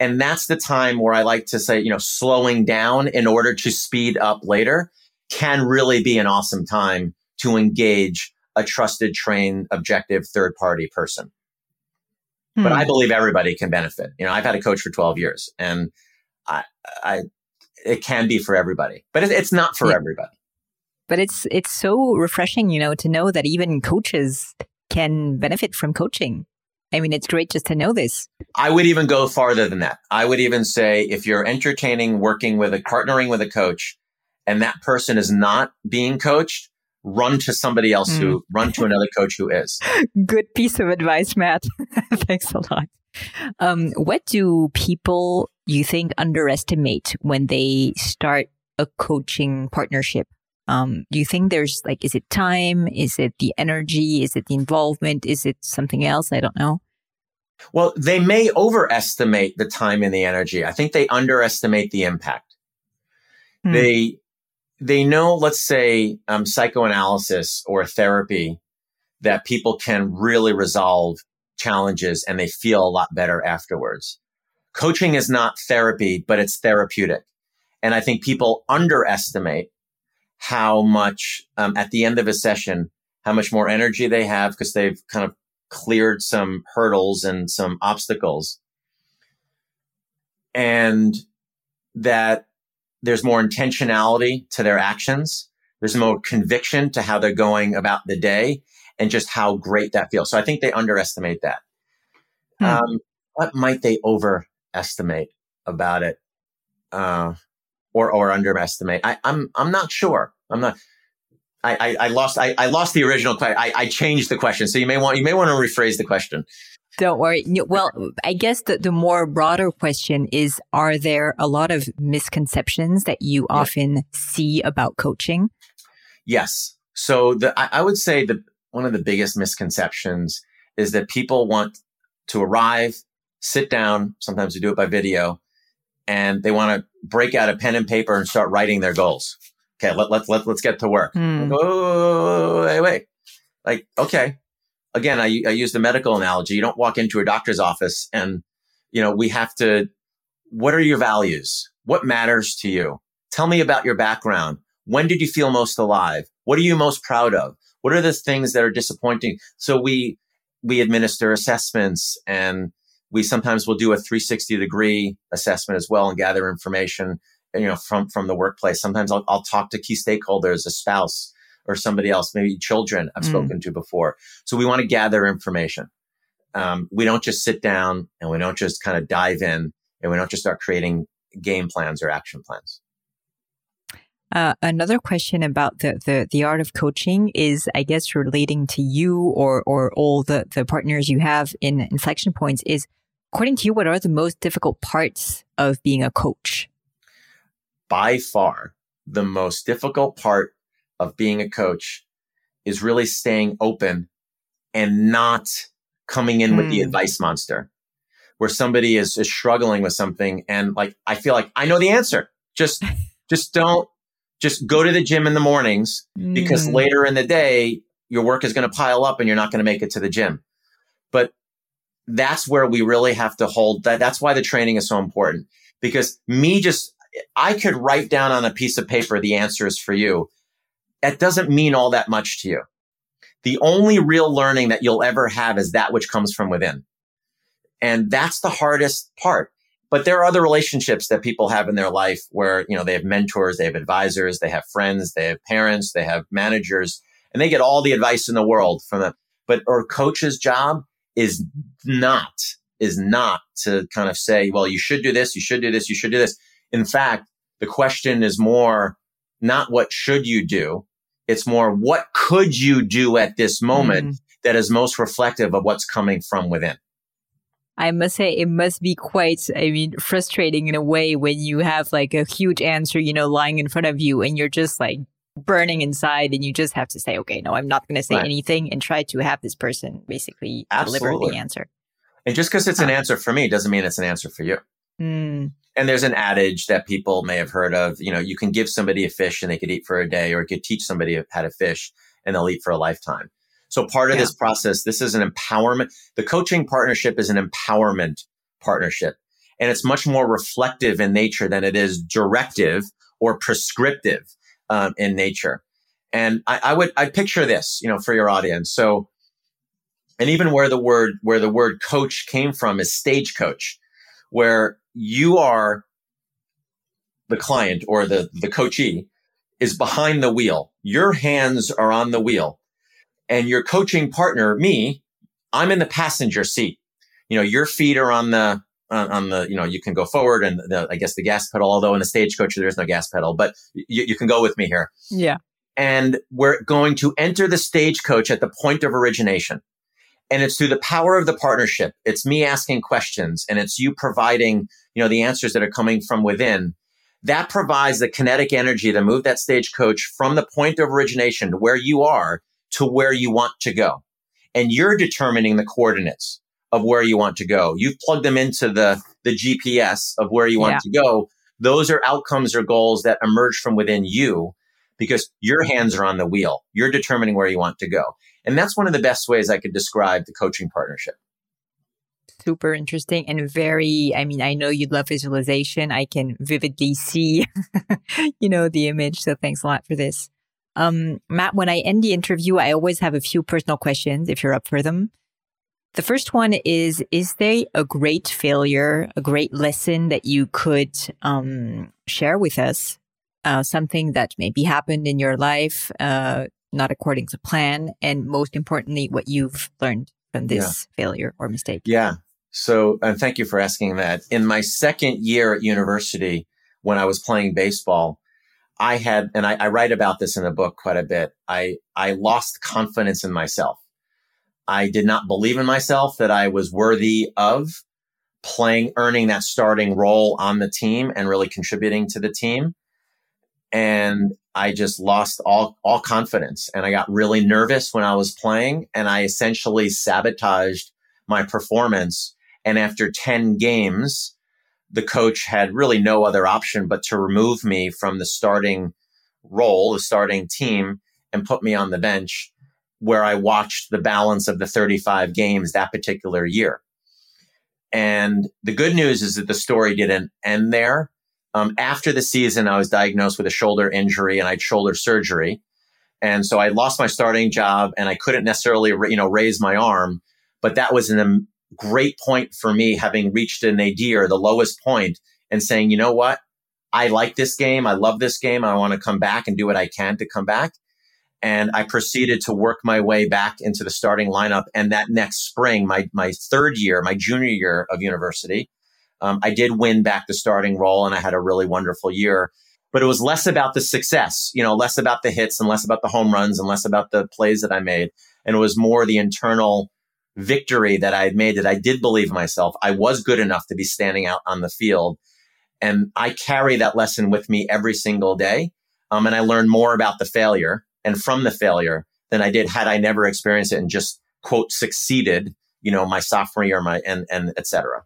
And that's the time where I like to say, you know, slowing down in order to speed up later can really be an awesome time to engage a trusted, trained, objective third party person. Hmm. But I believe everybody can benefit. You know, I've had a coach for 12 years and I, I, it can be for everybody, but it, it's not for yeah. everybody. But it's, it's so refreshing, you know, to know that even coaches can benefit from coaching. I mean, it's great just to know this. I would even go farther than that. I would even say if you're entertaining working with a partnering with a coach and that person is not being coached, run to somebody else mm. who run to another coach who is. Good piece of advice, Matt. Thanks a lot. Um, what do people you think underestimate when they start a coaching partnership? Um, do you think there's like, is it time? Is it the energy? Is it the involvement? Is it something else? I don't know. Well, they may overestimate the time and the energy. I think they underestimate the impact. Hmm. They they know, let's say, um, psychoanalysis or therapy, that people can really resolve challenges and they feel a lot better afterwards. Coaching is not therapy, but it's therapeutic. And I think people underestimate how much um, at the end of a session, how much more energy they have because they've kind of cleared some hurdles and some obstacles. And that there's more intentionality to their actions. There's more conviction to how they're going about the day and just how great that feels. So I think they underestimate that. Hmm. Um, what might they overestimate about it? Uh, or, or underestimate? I, I'm, I'm not sure. I'm not. I, I, I lost. I, I lost the original question. I, I changed the question, so you may want you may want to rephrase the question. Don't worry. Well, I guess the, the more broader question is Are there a lot of misconceptions that you yeah. often see about coaching? Yes. So the, I, I would say that one of the biggest misconceptions is that people want to arrive, sit down, sometimes they do it by video, and they want to break out a pen and paper and start writing their goals okay, let, let, let, let's get to work. Mm. Oh, wait, wait. Like, okay. Again, I, I use the medical analogy. You don't walk into a doctor's office and, you know, we have to, what are your values? What matters to you? Tell me about your background. When did you feel most alive? What are you most proud of? What are the things that are disappointing? So we, we administer assessments and we sometimes will do a 360 degree assessment as well and gather information you know, from, from the workplace. Sometimes I'll, I'll talk to key stakeholders, a spouse or somebody else, maybe children I've mm. spoken to before. So we want to gather information. Um, we don't just sit down and we don't just kind of dive in and we don't just start creating game plans or action plans. Uh, another question about the, the, the art of coaching is, I guess, relating to you or, or all the, the partners you have in inflection points is, according to you, what are the most difficult parts of being a coach? by far the most difficult part of being a coach is really staying open and not coming in mm. with the hmm. advice monster where somebody is, is struggling with something and like i feel like i know the answer just just don't just go to the gym in the mornings mm. because hmm. later in the day your work is going to pile up and you're not going to make it to the gym but that's where we really have to hold that that's why the training is so important because me just I could write down on a piece of paper the answers for you. that doesn't mean all that much to you. The only real learning that you'll ever have is that which comes from within. And that's the hardest part. But there are other relationships that people have in their life where, you know, they have mentors, they have advisors, they have friends, they have parents, they have managers, and they get all the advice in the world from them. But our coach's job is not, is not to kind of say, well, you should do this, you should do this, you should do this. In fact, the question is more not what should you do? It's more what could you do at this moment mm. that is most reflective of what's coming from within. I must say it must be quite, I mean, frustrating in a way when you have like a huge answer, you know, lying in front of you and you're just like burning inside and you just have to say, okay, no, I'm not going to say right. anything and try to have this person basically Absolutely. deliver the answer. And just because it's an answer for me doesn't mean it's an answer for you. Mm. And there's an adage that people may have heard of, you know, you can give somebody a fish and they could eat for a day, or you could teach somebody how to fish and they'll eat for a lifetime. So part of yeah. this process, this is an empowerment. The coaching partnership is an empowerment partnership. And it's much more reflective in nature than it is directive or prescriptive um, in nature. And I, I would, I picture this, you know, for your audience. So, and even where the word, where the word coach came from is stagecoach, where you are the client or the, the coachee is behind the wheel. Your hands are on the wheel and your coaching partner, me, I'm in the passenger seat. You know, your feet are on the, on, on the, you know, you can go forward and the, I guess the gas pedal, although in the stagecoach, there is no gas pedal, but you, you can go with me here. Yeah. And we're going to enter the stagecoach at the point of origination. And it's through the power of the partnership. It's me asking questions and it's you providing, you know, the answers that are coming from within. That provides the kinetic energy to move that stagecoach from the point of origination to where you are to where you want to go. And you're determining the coordinates of where you want to go. You've plugged them into the, the GPS of where you want yeah. to go. Those are outcomes or goals that emerge from within you because your hands are on the wheel. You're determining where you want to go. And that's one of the best ways I could describe the coaching partnership. Super interesting and very, I mean, I know you love visualization. I can vividly see, you know, the image. So thanks a lot for this. Um, Matt, when I end the interview, I always have a few personal questions if you're up for them. The first one is, is there a great failure, a great lesson that you could um, share with us? Uh, something that maybe happened in your life, uh, not according to plan, and most importantly, what you've learned from this yeah. failure or mistake. Yeah. So, and thank you for asking that. In my second year at university, when I was playing baseball, I had, and I, I write about this in the book quite a bit. I, I lost confidence in myself. I did not believe in myself that I was worthy of playing, earning that starting role on the team and really contributing to the team. And I just lost all, all confidence and I got really nervous when I was playing and I essentially sabotaged my performance. And after 10 games, the coach had really no other option but to remove me from the starting role, the starting team, and put me on the bench where I watched the balance of the 35 games that particular year. And the good news is that the story didn't end there. Um, after the season, I was diagnosed with a shoulder injury and I had shoulder surgery. And so I lost my starting job and I couldn't necessarily, you know, raise my arm, but that was an a great point for me having reached a nadir, the lowest point, and saying, you know what? I like this game. I love this game. I want to come back and do what I can to come back. And I proceeded to work my way back into the starting lineup. And that next spring, my, my third year, my junior year of university, um, I did win back the starting role and I had a really wonderful year. But it was less about the success, you know, less about the hits and less about the home runs and less about the plays that I made. And it was more the internal victory that I had made that I did believe myself. I was good enough to be standing out on the field. And I carry that lesson with me every single day. Um, and I learn more about the failure and from the failure than I did had I never experienced it and just quote succeeded, you know, my sophomore year, my and and etc.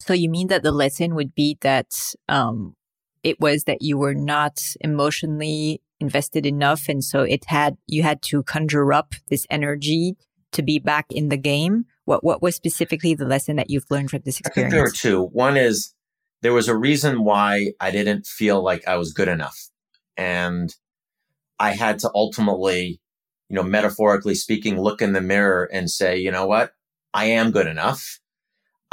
So you mean that the lesson would be that um, it was that you were not emotionally invested enough, and so it had you had to conjure up this energy to be back in the game? What what was specifically the lesson that you've learned from this experience? I think there were two. One is there was a reason why I didn't feel like I was good enough. And I had to ultimately, you know, metaphorically speaking, look in the mirror and say, you know what? I am good enough.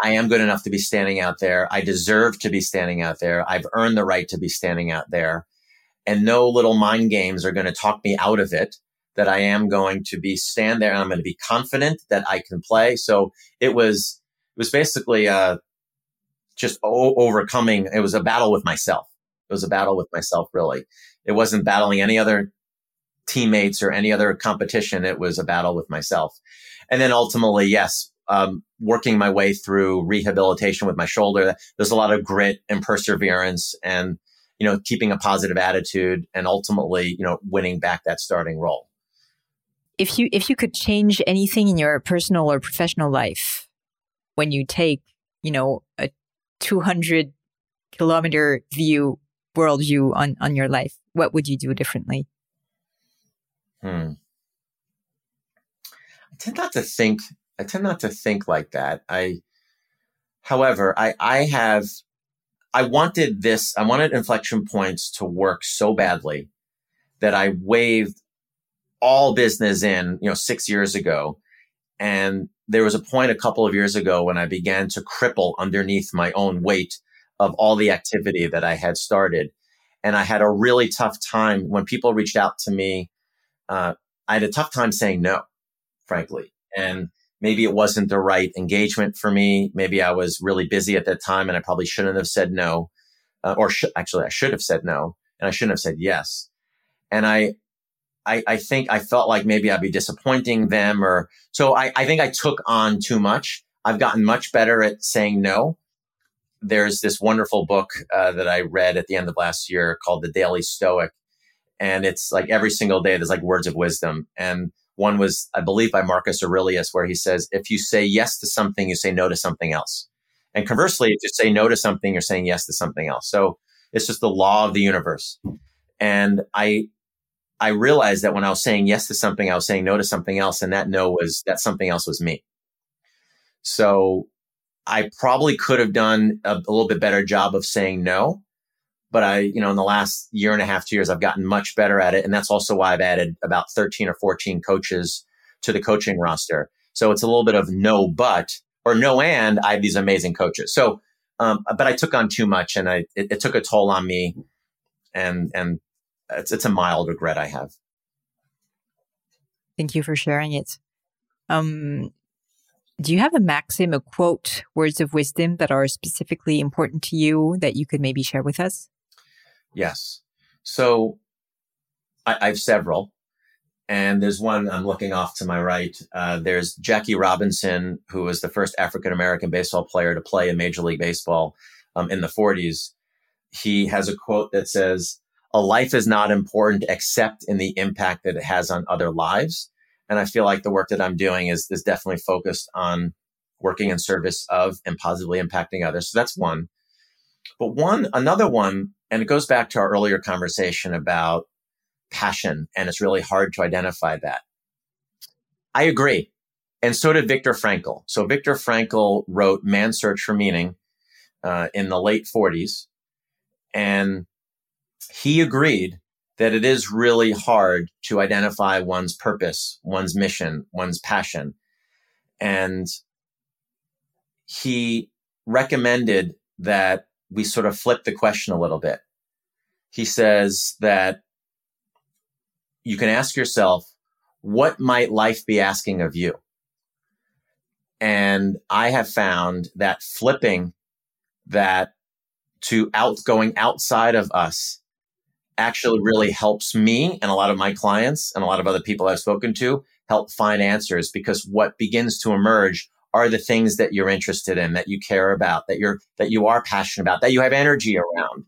I am good enough to be standing out there. I deserve to be standing out there. I've earned the right to be standing out there. And no little mind games are going to talk me out of it that I am going to be stand there and I'm going to be confident that I can play. So it was, it was basically, uh, just o- overcoming. It was a battle with myself. It was a battle with myself, really. It wasn't battling any other teammates or any other competition. It was a battle with myself. And then ultimately, yes, um, working my way through rehabilitation with my shoulder. There's a lot of grit and perseverance and, you know, keeping a positive attitude and ultimately, you know, winning back that starting role. If you, if you could change anything in your personal or professional life when you take, you know, a 200 kilometer view, worldview on, on your life, what would you do differently? Hmm. I tend not to think I tend not to think like that. I, however, I, I have, I wanted this, I wanted inflection points to work so badly that I waved all business in, you know, six years ago. And there was a point a couple of years ago when I began to cripple underneath my own weight of all the activity that I had started. And I had a really tough time when people reached out to me. Uh, I had a tough time saying no, frankly. And maybe it wasn't the right engagement for me. Maybe I was really busy at that time and I probably shouldn't have said no. Uh, or sh- actually, I should have said no and I shouldn't have said yes. And I, I, I think I felt like maybe I'd be disappointing them or so I, I think I took on too much. I've gotten much better at saying no. There's this wonderful book uh, that I read at the end of last year called The Daily Stoic. And it's like every single day there's like words of wisdom. And one was, I believe, by Marcus Aurelius, where he says, if you say yes to something, you say no to something else. And conversely, if you say no to something, you're saying yes to something else. So it's just the law of the universe. And I, I realized that when I was saying yes to something, I was saying no to something else. And that no was, that something else was me. So I probably could have done a, a little bit better job of saying no but I, you know, in the last year and a half, two years, I've gotten much better at it. And that's also why I've added about 13 or 14 coaches to the coaching roster. So it's a little bit of no, but or no, and I have these amazing coaches. So, um, but I took on too much and I, it, it took a toll on me and, and it's, it's a mild regret I have. Thank you for sharing it. Um, do you have a maxim, a quote, words of wisdom that are specifically important to you that you could maybe share with us? Yes. So I, I have several. And there's one I'm looking off to my right. Uh, there's Jackie Robinson, who was the first African American baseball player to play in Major League Baseball um, in the 40s. He has a quote that says, A life is not important except in the impact that it has on other lives. And I feel like the work that I'm doing is, is definitely focused on working in service of and positively impacting others. So that's one. But one, another one and it goes back to our earlier conversation about passion, and it's really hard to identify that. I agree. And so did Viktor Frankl. So Viktor Frankl wrote Man's Search for Meaning uh, in the late 40s. And he agreed that it is really hard to identify one's purpose, one's mission, one's passion. And he recommended that we sort of flip the question a little bit. He says that you can ask yourself, what might life be asking of you? And I have found that flipping that to out going outside of us actually really helps me and a lot of my clients and a lot of other people I've spoken to help find answers because what begins to emerge are the things that you're interested in, that you care about, that you're, that you are passionate about, that you have energy around.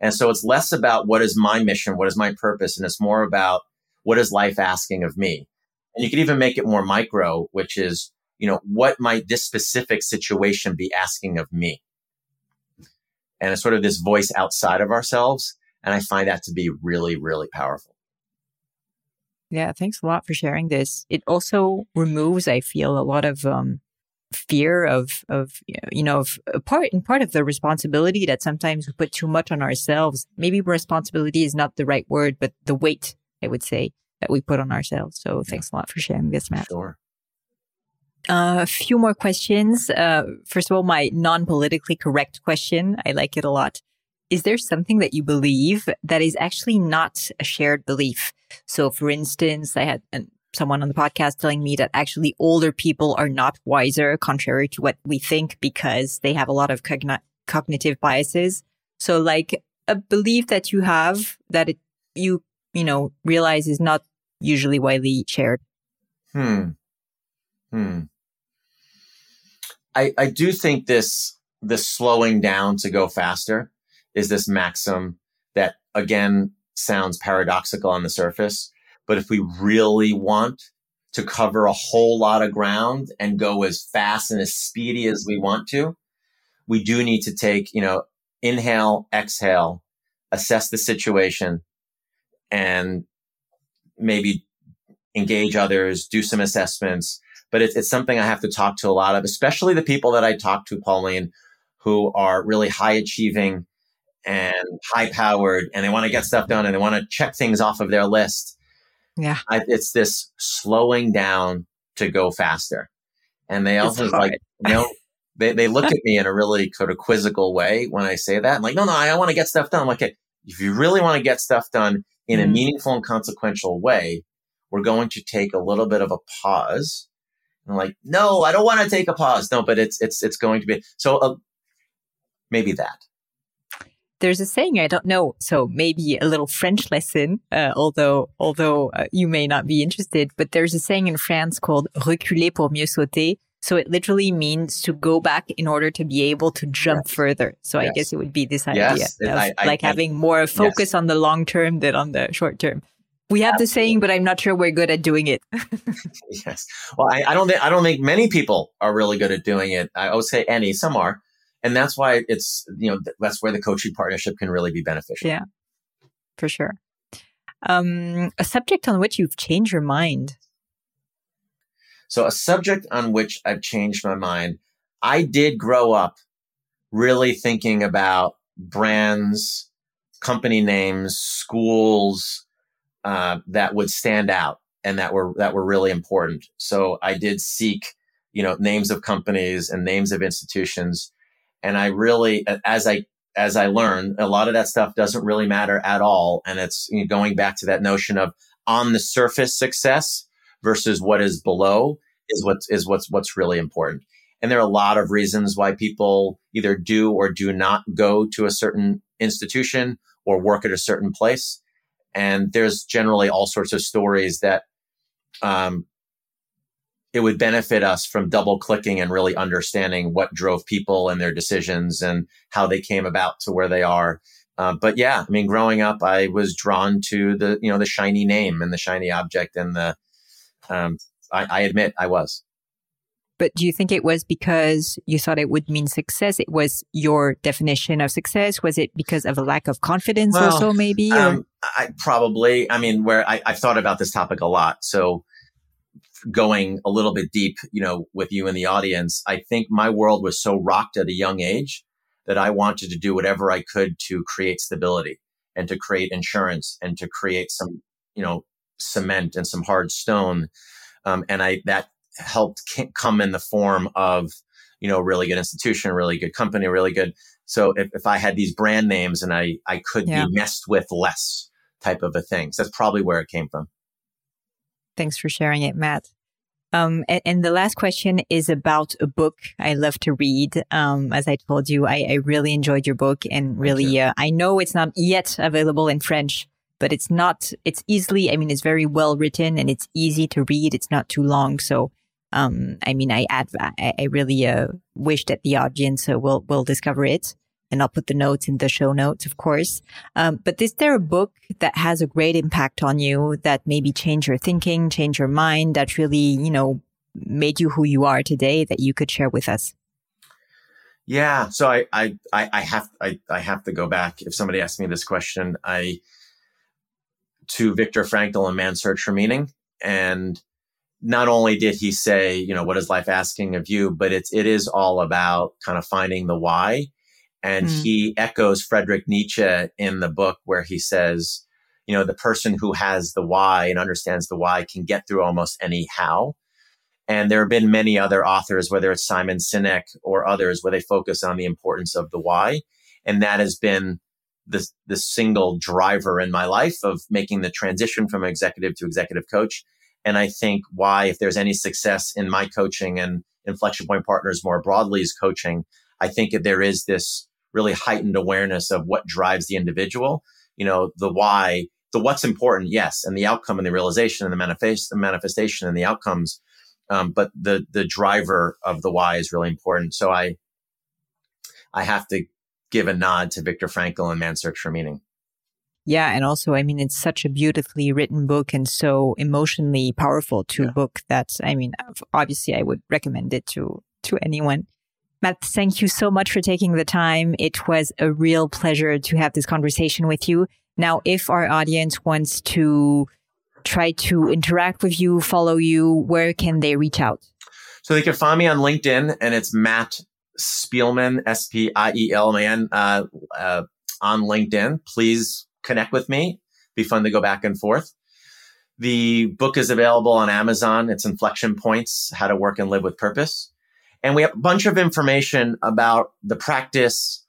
And so it's less about what is my mission, what is my purpose, and it's more about what is life asking of me. And you could even make it more micro, which is, you know, what might this specific situation be asking of me? And it's sort of this voice outside of ourselves. And I find that to be really, really powerful. Yeah, thanks a lot for sharing this. It also removes, I feel, a lot of um, fear of of you know of part and part of the responsibility that sometimes we put too much on ourselves maybe responsibility is not the right word but the weight I would say, that we put on ourselves. So thanks a lot for sharing this, Matt. Sure. Uh, a few more questions. Uh, first of all, my non-politically correct question. I like it a lot. Is there something that you believe that is actually not a shared belief? So, for instance, I had an, someone on the podcast telling me that actually older people are not wiser, contrary to what we think, because they have a lot of cogn- cognitive biases. So, like a belief that you have that it, you, you know, realize is not usually widely shared. Hmm. Hmm. I, I do think this, this slowing down to go faster is this maxim that again sounds paradoxical on the surface. But if we really want to cover a whole lot of ground and go as fast and as speedy as we want to, we do need to take, you know, inhale, exhale, assess the situation and maybe engage others, do some assessments. But it's, it's something I have to talk to a lot of, especially the people that I talk to, Pauline, who are really high achieving and high powered and they want to get stuff done and they want to check things off of their list. Yeah. I, it's this slowing down to go faster. And they also like, you know, they, they look at me in a really sort of quizzical way when I say that. I'm like, no, no, I want to get stuff done. I'm like, if you really want to get stuff done in mm-hmm. a meaningful and consequential way, we're going to take a little bit of a pause. And I'm like, no, I don't want to take a pause. No, but it's, it's, it's going to be, so uh, maybe that there's a saying I don't know, so maybe a little French lesson, uh, although although uh, you may not be interested. But there's a saying in France called "reculer pour mieux sauter." So it literally means to go back in order to be able to jump yes. further. So yes. I guess it would be this idea yes. of I, I, like I, having more focus on the long term than on the short term. We have Absolutely. the saying, but I'm not sure we're good at doing it. yes. Well, I, don't think I don't think many people are really good at doing it. I would say any. Some are, and that's why it's you know that's where the coaching partnership can really be beneficial. Yeah for sure. Um, a subject on which you've changed your mind. So a subject on which i've changed my mind i did grow up really thinking about brands company names schools uh, that would stand out and that were that were really important. So i did seek you know names of companies and names of institutions and I really, as I, as I learned, a lot of that stuff doesn't really matter at all. And it's you know, going back to that notion of on the surface success versus what is below is what's, is what's, what's really important. And there are a lot of reasons why people either do or do not go to a certain institution or work at a certain place. And there's generally all sorts of stories that um, it would benefit us from double clicking and really understanding what drove people and their decisions and how they came about to where they are. Uh, but yeah, I mean, growing up, I was drawn to the, you know, the shiny name and the shiny object and the, um, I, I admit I was. But do you think it was because you thought it would mean success? It was your definition of success. Was it because of a lack of confidence well, also maybe? Um, I probably, I mean, where I, I've thought about this topic a lot. So going a little bit deep, you know, with you in the audience, I think my world was so rocked at a young age that I wanted to do whatever I could to create stability and to create insurance and to create some, you know, cement and some hard stone. Um, and I, that helped come in the form of, you know, really good institution, really good company, really good. So if, if I had these brand names and I, I could yeah. be messed with less type of a thing. So that's probably where it came from. Thanks for sharing it, Matt. Um, and, and, the last question is about a book I love to read. Um, as I told you, I, I, really enjoyed your book and really, uh, I know it's not yet available in French, but it's not, it's easily, I mean, it's very well written and it's easy to read. It's not too long. So, um, I mean, I, add, I, I really, uh, wish that the audience uh, will, will discover it and I'll put the notes in the show notes, of course. Um, but is there a book that has a great impact on you that maybe changed your thinking, changed your mind, that really, you know, made you who you are today that you could share with us? Yeah. So I, I, I have, I, I have to go back. If somebody asked me this question, I, to Viktor Frankl and Man's Search for Meaning. And not only did he say, you know, what is life asking of you, but it's, it is all about kind of finding the why and mm. he echoes Friedrich Nietzsche in the book where he says, you know, the person who has the why and understands the why can get through almost any how. And there have been many other authors, whether it's Simon Sinek or others, where they focus on the importance of the why. And that has been the, the single driver in my life of making the transition from executive to executive coach. And I think why, if there's any success in my coaching and Inflection Point Partners more broadly is coaching, I think that there is this really heightened awareness of what drives the individual. You know, the why, the what's important, yes, and the outcome and the realization and the, manifest, the manifestation and the outcomes. Um, but the the driver of the why is really important. So I I have to give a nod to Viktor Frankl and Man's Search for Meaning. Yeah, and also, I mean, it's such a beautifully written book and so emotionally powerful to yeah. book that, I mean, obviously, I would recommend it to to anyone. Matt, thank you so much for taking the time. It was a real pleasure to have this conversation with you. Now, if our audience wants to try to interact with you, follow you, where can they reach out? So they can find me on LinkedIn, and it's Matt Spielman, S P I E L M A N, uh, uh, on LinkedIn. Please connect with me. Be fun to go back and forth. The book is available on Amazon. It's Inflection Points How to Work and Live with Purpose. And we have a bunch of information about the practice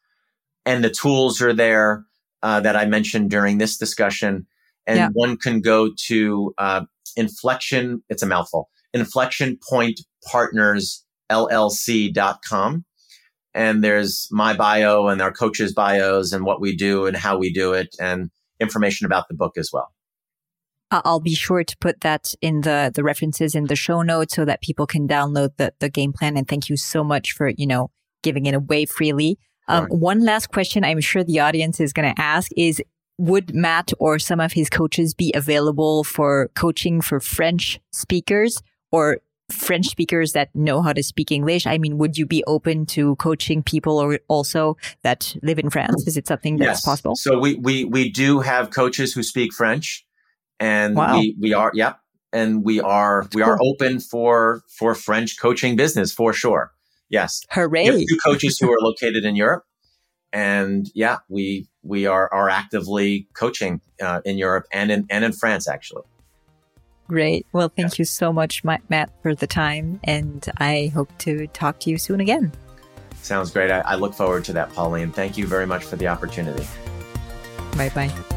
and the tools are there uh, that I mentioned during this discussion. And yeah. one can go to uh, Inflection, it's a mouthful, Inflection Point Partners LLC.com and there's my bio and our coaches' bios and what we do and how we do it and information about the book as well. I'll be sure to put that in the the references in the show notes so that people can download the the game plan. And thank you so much for you know giving it away freely. Um, right. One last question I'm sure the audience is going to ask is would Matt or some of his coaches be available for coaching for French speakers or French speakers that know how to speak English? I mean, would you be open to coaching people or also that live in France? Is it something that's yes. possible? So we, we, we do have coaches who speak French and wow. we, we are, yep. And we are, that's we cool. are open for, for French coaching business for sure. Yes. Hooray. We have two coaches who are located in Europe. And yeah, we, we are, are actively coaching uh, in Europe and in, and in France, actually. Great. Well, thank yeah. you so much, Matt, for the time. And I hope to talk to you soon again. Sounds great. I, I look forward to that, Pauline. Thank you very much for the opportunity. Bye bye.